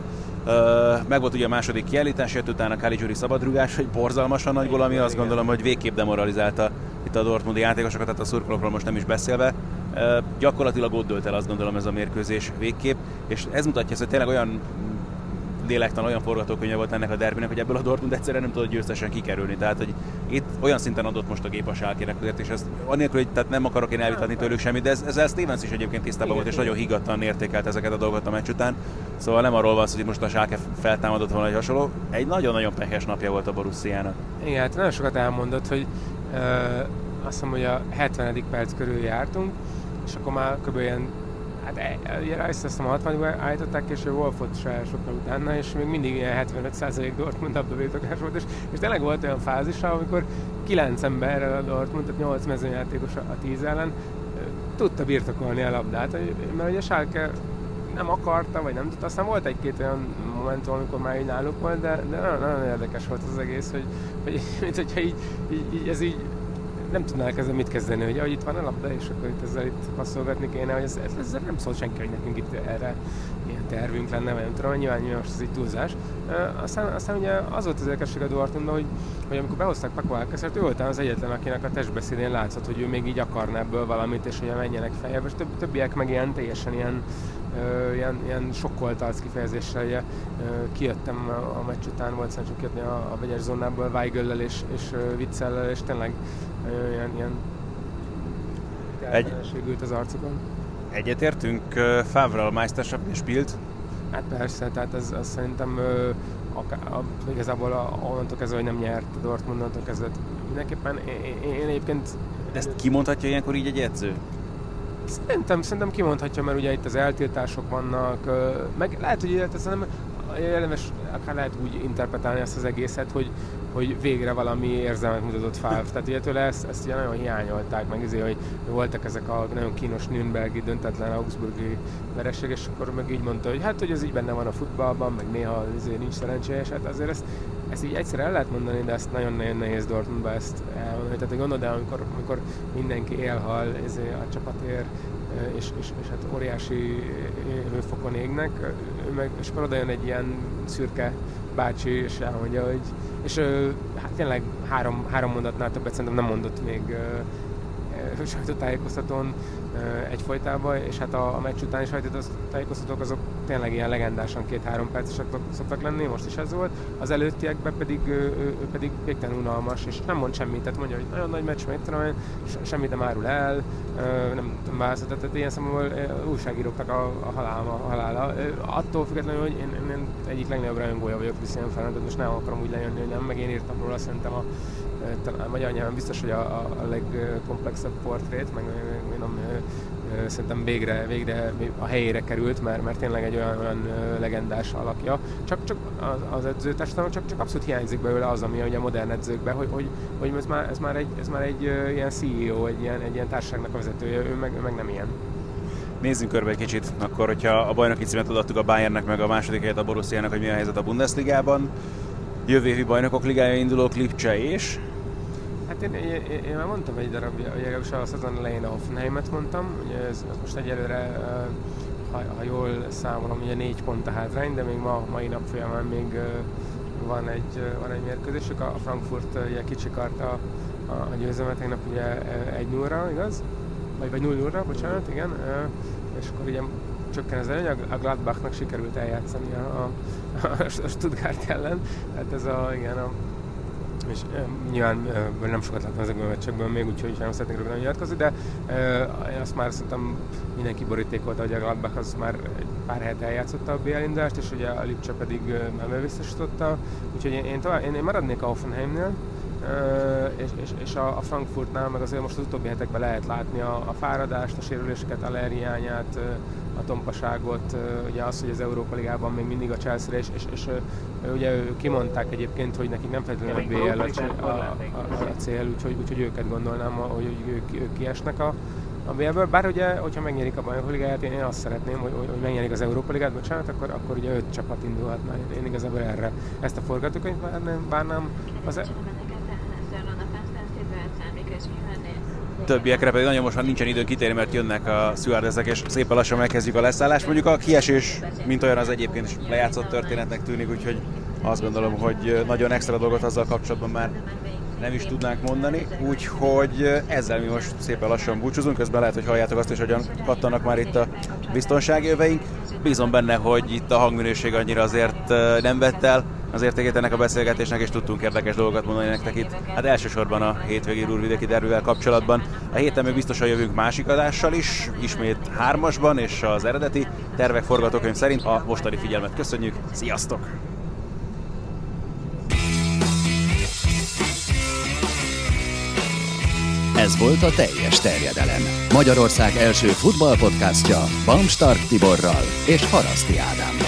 S2: Meg volt ugye a második kiállítás, jött utána Caligiuri szabadrugás, hogy borzalmasan nagy gól, ami azt gondolom, hogy végképp demoralizálta itt a Dortmundi játékosokat, tehát a szurkolókról most nem is beszélve. Gyakorlatilag ott dölt el azt gondolom ez a mérkőzés végképp, és ez mutatja, hogy tényleg olyan lélektan olyan forgatókönyve volt ennek a derbinek, hogy ebből a Dortmund egyszerűen nem tudott győztesen kikerülni. Tehát, hogy itt olyan szinten adott most a gép a sálkének és ezt annélkül, hogy tehát nem akarok én elvitatni tőlük semmit, de ez, ezzel Stevens is egyébként tisztában volt, és nagyon higgadtan értékelt ezeket a dolgokat a meccs után. Szóval nem arról van szó, hogy most a Schalke feltámadott volna egy hasonló. Egy nagyon-nagyon pehes napja volt a Borussiának.
S3: Igen, hát nagyon sokat elmondott, hogy uh, azt hiszem, hogy a 70. perc körül jártunk, és akkor már kb. ilyen Hát e, ugye Rice azt a 60 állították, és ő Wolfot se sokkal utána, és még mindig ilyen 75% Dortmund labdabirtokás volt, és, és tényleg volt olyan fázis, amikor 9 emberrel a Dortmund, tehát 8 mezőnyjátékos a 10 ellen, tudta birtokolni a labdát, mert ugye Schalke nem akarta, vagy nem tudta. Aztán volt egy-két olyan momentum, amikor már így náluk volt, de, de nagyon, nagyon érdekes volt az egész, hogy, hogy [LAUGHS] mint hogyha így, így, így ez így nem tudnák ezzel mit kezdeni, hogy ahogy itt van a labda, és akkor itt ezzel itt passzolgatni kéne, hogy ez, ez, ez nem szól senki, hogy nekünk itt erre ilyen tervünk lenne, vagy nem tudom, nyilván, nyilván most ez egy túlzás. Aztán, aztán ugye az volt az érdekesség a Dortmundban, hogy, hogy amikor behozták Paco Alcácert, ő volt az egyetlen, akinek a testbeszédén látszott, hogy ő még így akarna ebből valamit, és hogy menjenek feljebb, és több, többiek meg ilyen teljesen ilyen ilyen, ilyen sokkolt arc kifejezéssel, ugye, kijöttem a meccs után, volt szerencsém kijönni a, a vegyes zónából Weigellel és, és Viccellel, és tényleg ilyen, ilyen
S2: egy...
S3: ült az arcukon.
S2: Egyetértünk Favral, Meisterschaft és Spielt?
S3: Hát persze, tehát ez, ez szerintem akár, a, igazából a, onnantól kezdve, hogy nem nyert a Dortmund, onnantól kezdve mindenképpen én, én, én egyébként...
S2: De ezt kimondhatja ilyenkor így egy edző?
S3: Szerintem, szerintem kimondhatja, mert ugye itt az eltiltások vannak, meg lehet, hogy ez nem érdemes, akár lehet úgy interpretálni ezt az egészet, hogy, hogy végre valami érzelmet mutatott Favre. Tehát ugye tőle ezt, ezt ugye nagyon hiányolták, meg azért, hogy voltak ezek a nagyon kínos Nürnbergi döntetlen Augsburgi vereség, és akkor meg így mondta, hogy hát, hogy ez így benne van a futballban, meg néha azért nincs szerencséjes, hát azért ezt, ezt így egyszer el lehet mondani, de ezt nagyon-nagyon nehéz Dortmundba ezt elmondani. Tehát gondolod el, amikor, amikor mindenki élhal ezért a csapatért, és, és, és hát óriási hőfokon égnek, meg, és akkor oda jön egy ilyen szürke bácsi, és elmondja, hogy és hát tényleg három, három mondatnál többet szerintem nem mondott még sajtótájékoztatón egyfolytában, és hát a, a meccs utáni sajtótájékoztatók azok tényleg ilyen legendásan két-három percesek szoktak lenni, most is ez volt. Az előttiekben pedig, ő, ő pedig végtelen unalmas, és nem mond semmit, tehát mondja, hogy nagyon nagy meccs, mit tudom semmit nem árul el, nem tudom választott, tehát ilyen szempontból újságíróknak a, a halála, a halála. Attól függetlenül, hogy én, én, én egyik legnagyobb rajongója vagyok Cristiano Fernandez, most nem akarom úgy lejönni, hogy nem, meg én írtam róla szerintem a talán magyar nyelven biztos, hogy a, a legkomplexebb portrét, meg nem, szerintem végre, végre a helyére került, mert, mert tényleg egy olyan, olyan legendás alakja. Csak, csak az, az edzőtársadalom csak, csak abszolút hiányzik belőle az, ami a modern edzőkben, hogy, hogy, hogy ez, már, ez, már egy, ez már egy ilyen CEO, egy ilyen, egy ilyen társaságnak a vezetője, ő meg, ő meg nem ilyen.
S2: Nézzünk körbe egy kicsit, akkor hogyha a bajnoki címet adtuk a Bayernnek, meg a második helyet a Borussiának, hogy mi a helyzet a Bundesligában. Jövő évi bajnokok ligája induló Klipcse és
S3: Hát én, én, én, már mondtam egy darabja, legalábbis a szezon elején a Hoffenheimet mondtam, ugye ez, ez most egyelőre, ha, ha jól számolom, ugye négy pont a hátrány, de még ma, mai nap folyamán még van egy, van egy mérkőzésük, a Frankfurt ugye kicsikart a, a, győzelmet tegnap ugye egy 0 igaz? Vagy, vagy 0 0 bocsánat, igen. És akkor ugye csökken az előny, a Gladbachnak sikerült eljátszani a, a, a Stuttgart ellen. Tehát ez a, igen, a és nyilván nem sokat láttam ezekből a meccsekből még, úgyhogy nem szeretnék röviden nyilatkozni, de e, azt már szerintem mindenki borítékolta, hogy a Gladbach az már egy pár helyet eljátszotta a BL indulást, és ugye a Lipcse pedig nem biztosította, úgyhogy én, én, tovább, én, én maradnék a Hoffenheimnél, és, és, és a, Frankfurtnál meg azért most az utóbbi hetekben lehet látni a, a fáradást, a sérüléseket, a hiányát, a tompaságot, ugye az, hogy az Európa Ligában még mindig a Chelsea és, és, és ugye kimondták egyébként, hogy nekik nem feltétlenül a BL a, a, a, a cél, úgyhogy, úgyhogy őket gondolnám, hogy ők, ők kiesnek a, a BL-ből. Bár ugye, hogyha megnyerik a Bajnok Ligáját, én, én azt szeretném, hogy, hogy megnyerik az Európa Ligát, bocsánat, akkor, akkor ugye öt csapat indulhatna. Én, én igazából erre ezt a forgatókönyvet várnám, várnám az,
S2: többiekre pedig nagyon most már nincsen idő kitérni, mert jönnek a stewardessek, és szépen lassan megkezdjük a leszállást. Mondjuk a kiesés, mint olyan az egyébként is lejátszott történetnek tűnik, úgyhogy azt gondolom, hogy nagyon extra dolgot azzal kapcsolatban már nem is tudnánk mondani, úgyhogy ezzel mi most szépen lassan búcsúzunk, közben lehet, hogy halljátok azt is, hogyan kattanak már itt a biztonsági öveink. Bízom benne, hogy itt a hangminőség annyira azért nem vett el az értékét ennek a beszélgetésnek, és tudtunk érdekes dolgokat mondani nektek itt. Hát elsősorban a hétvégi Rúrvidéki derbivel kapcsolatban. A héten még biztosan jövünk másik adással is, ismét hármasban, és az eredeti tervek forgatókönyv szerint a mostani figyelmet köszönjük. Sziasztok!
S1: Ez volt a teljes terjedelem. Magyarország első futballpodcastja Bamstark Tiborral és Haraszti Ádámmal.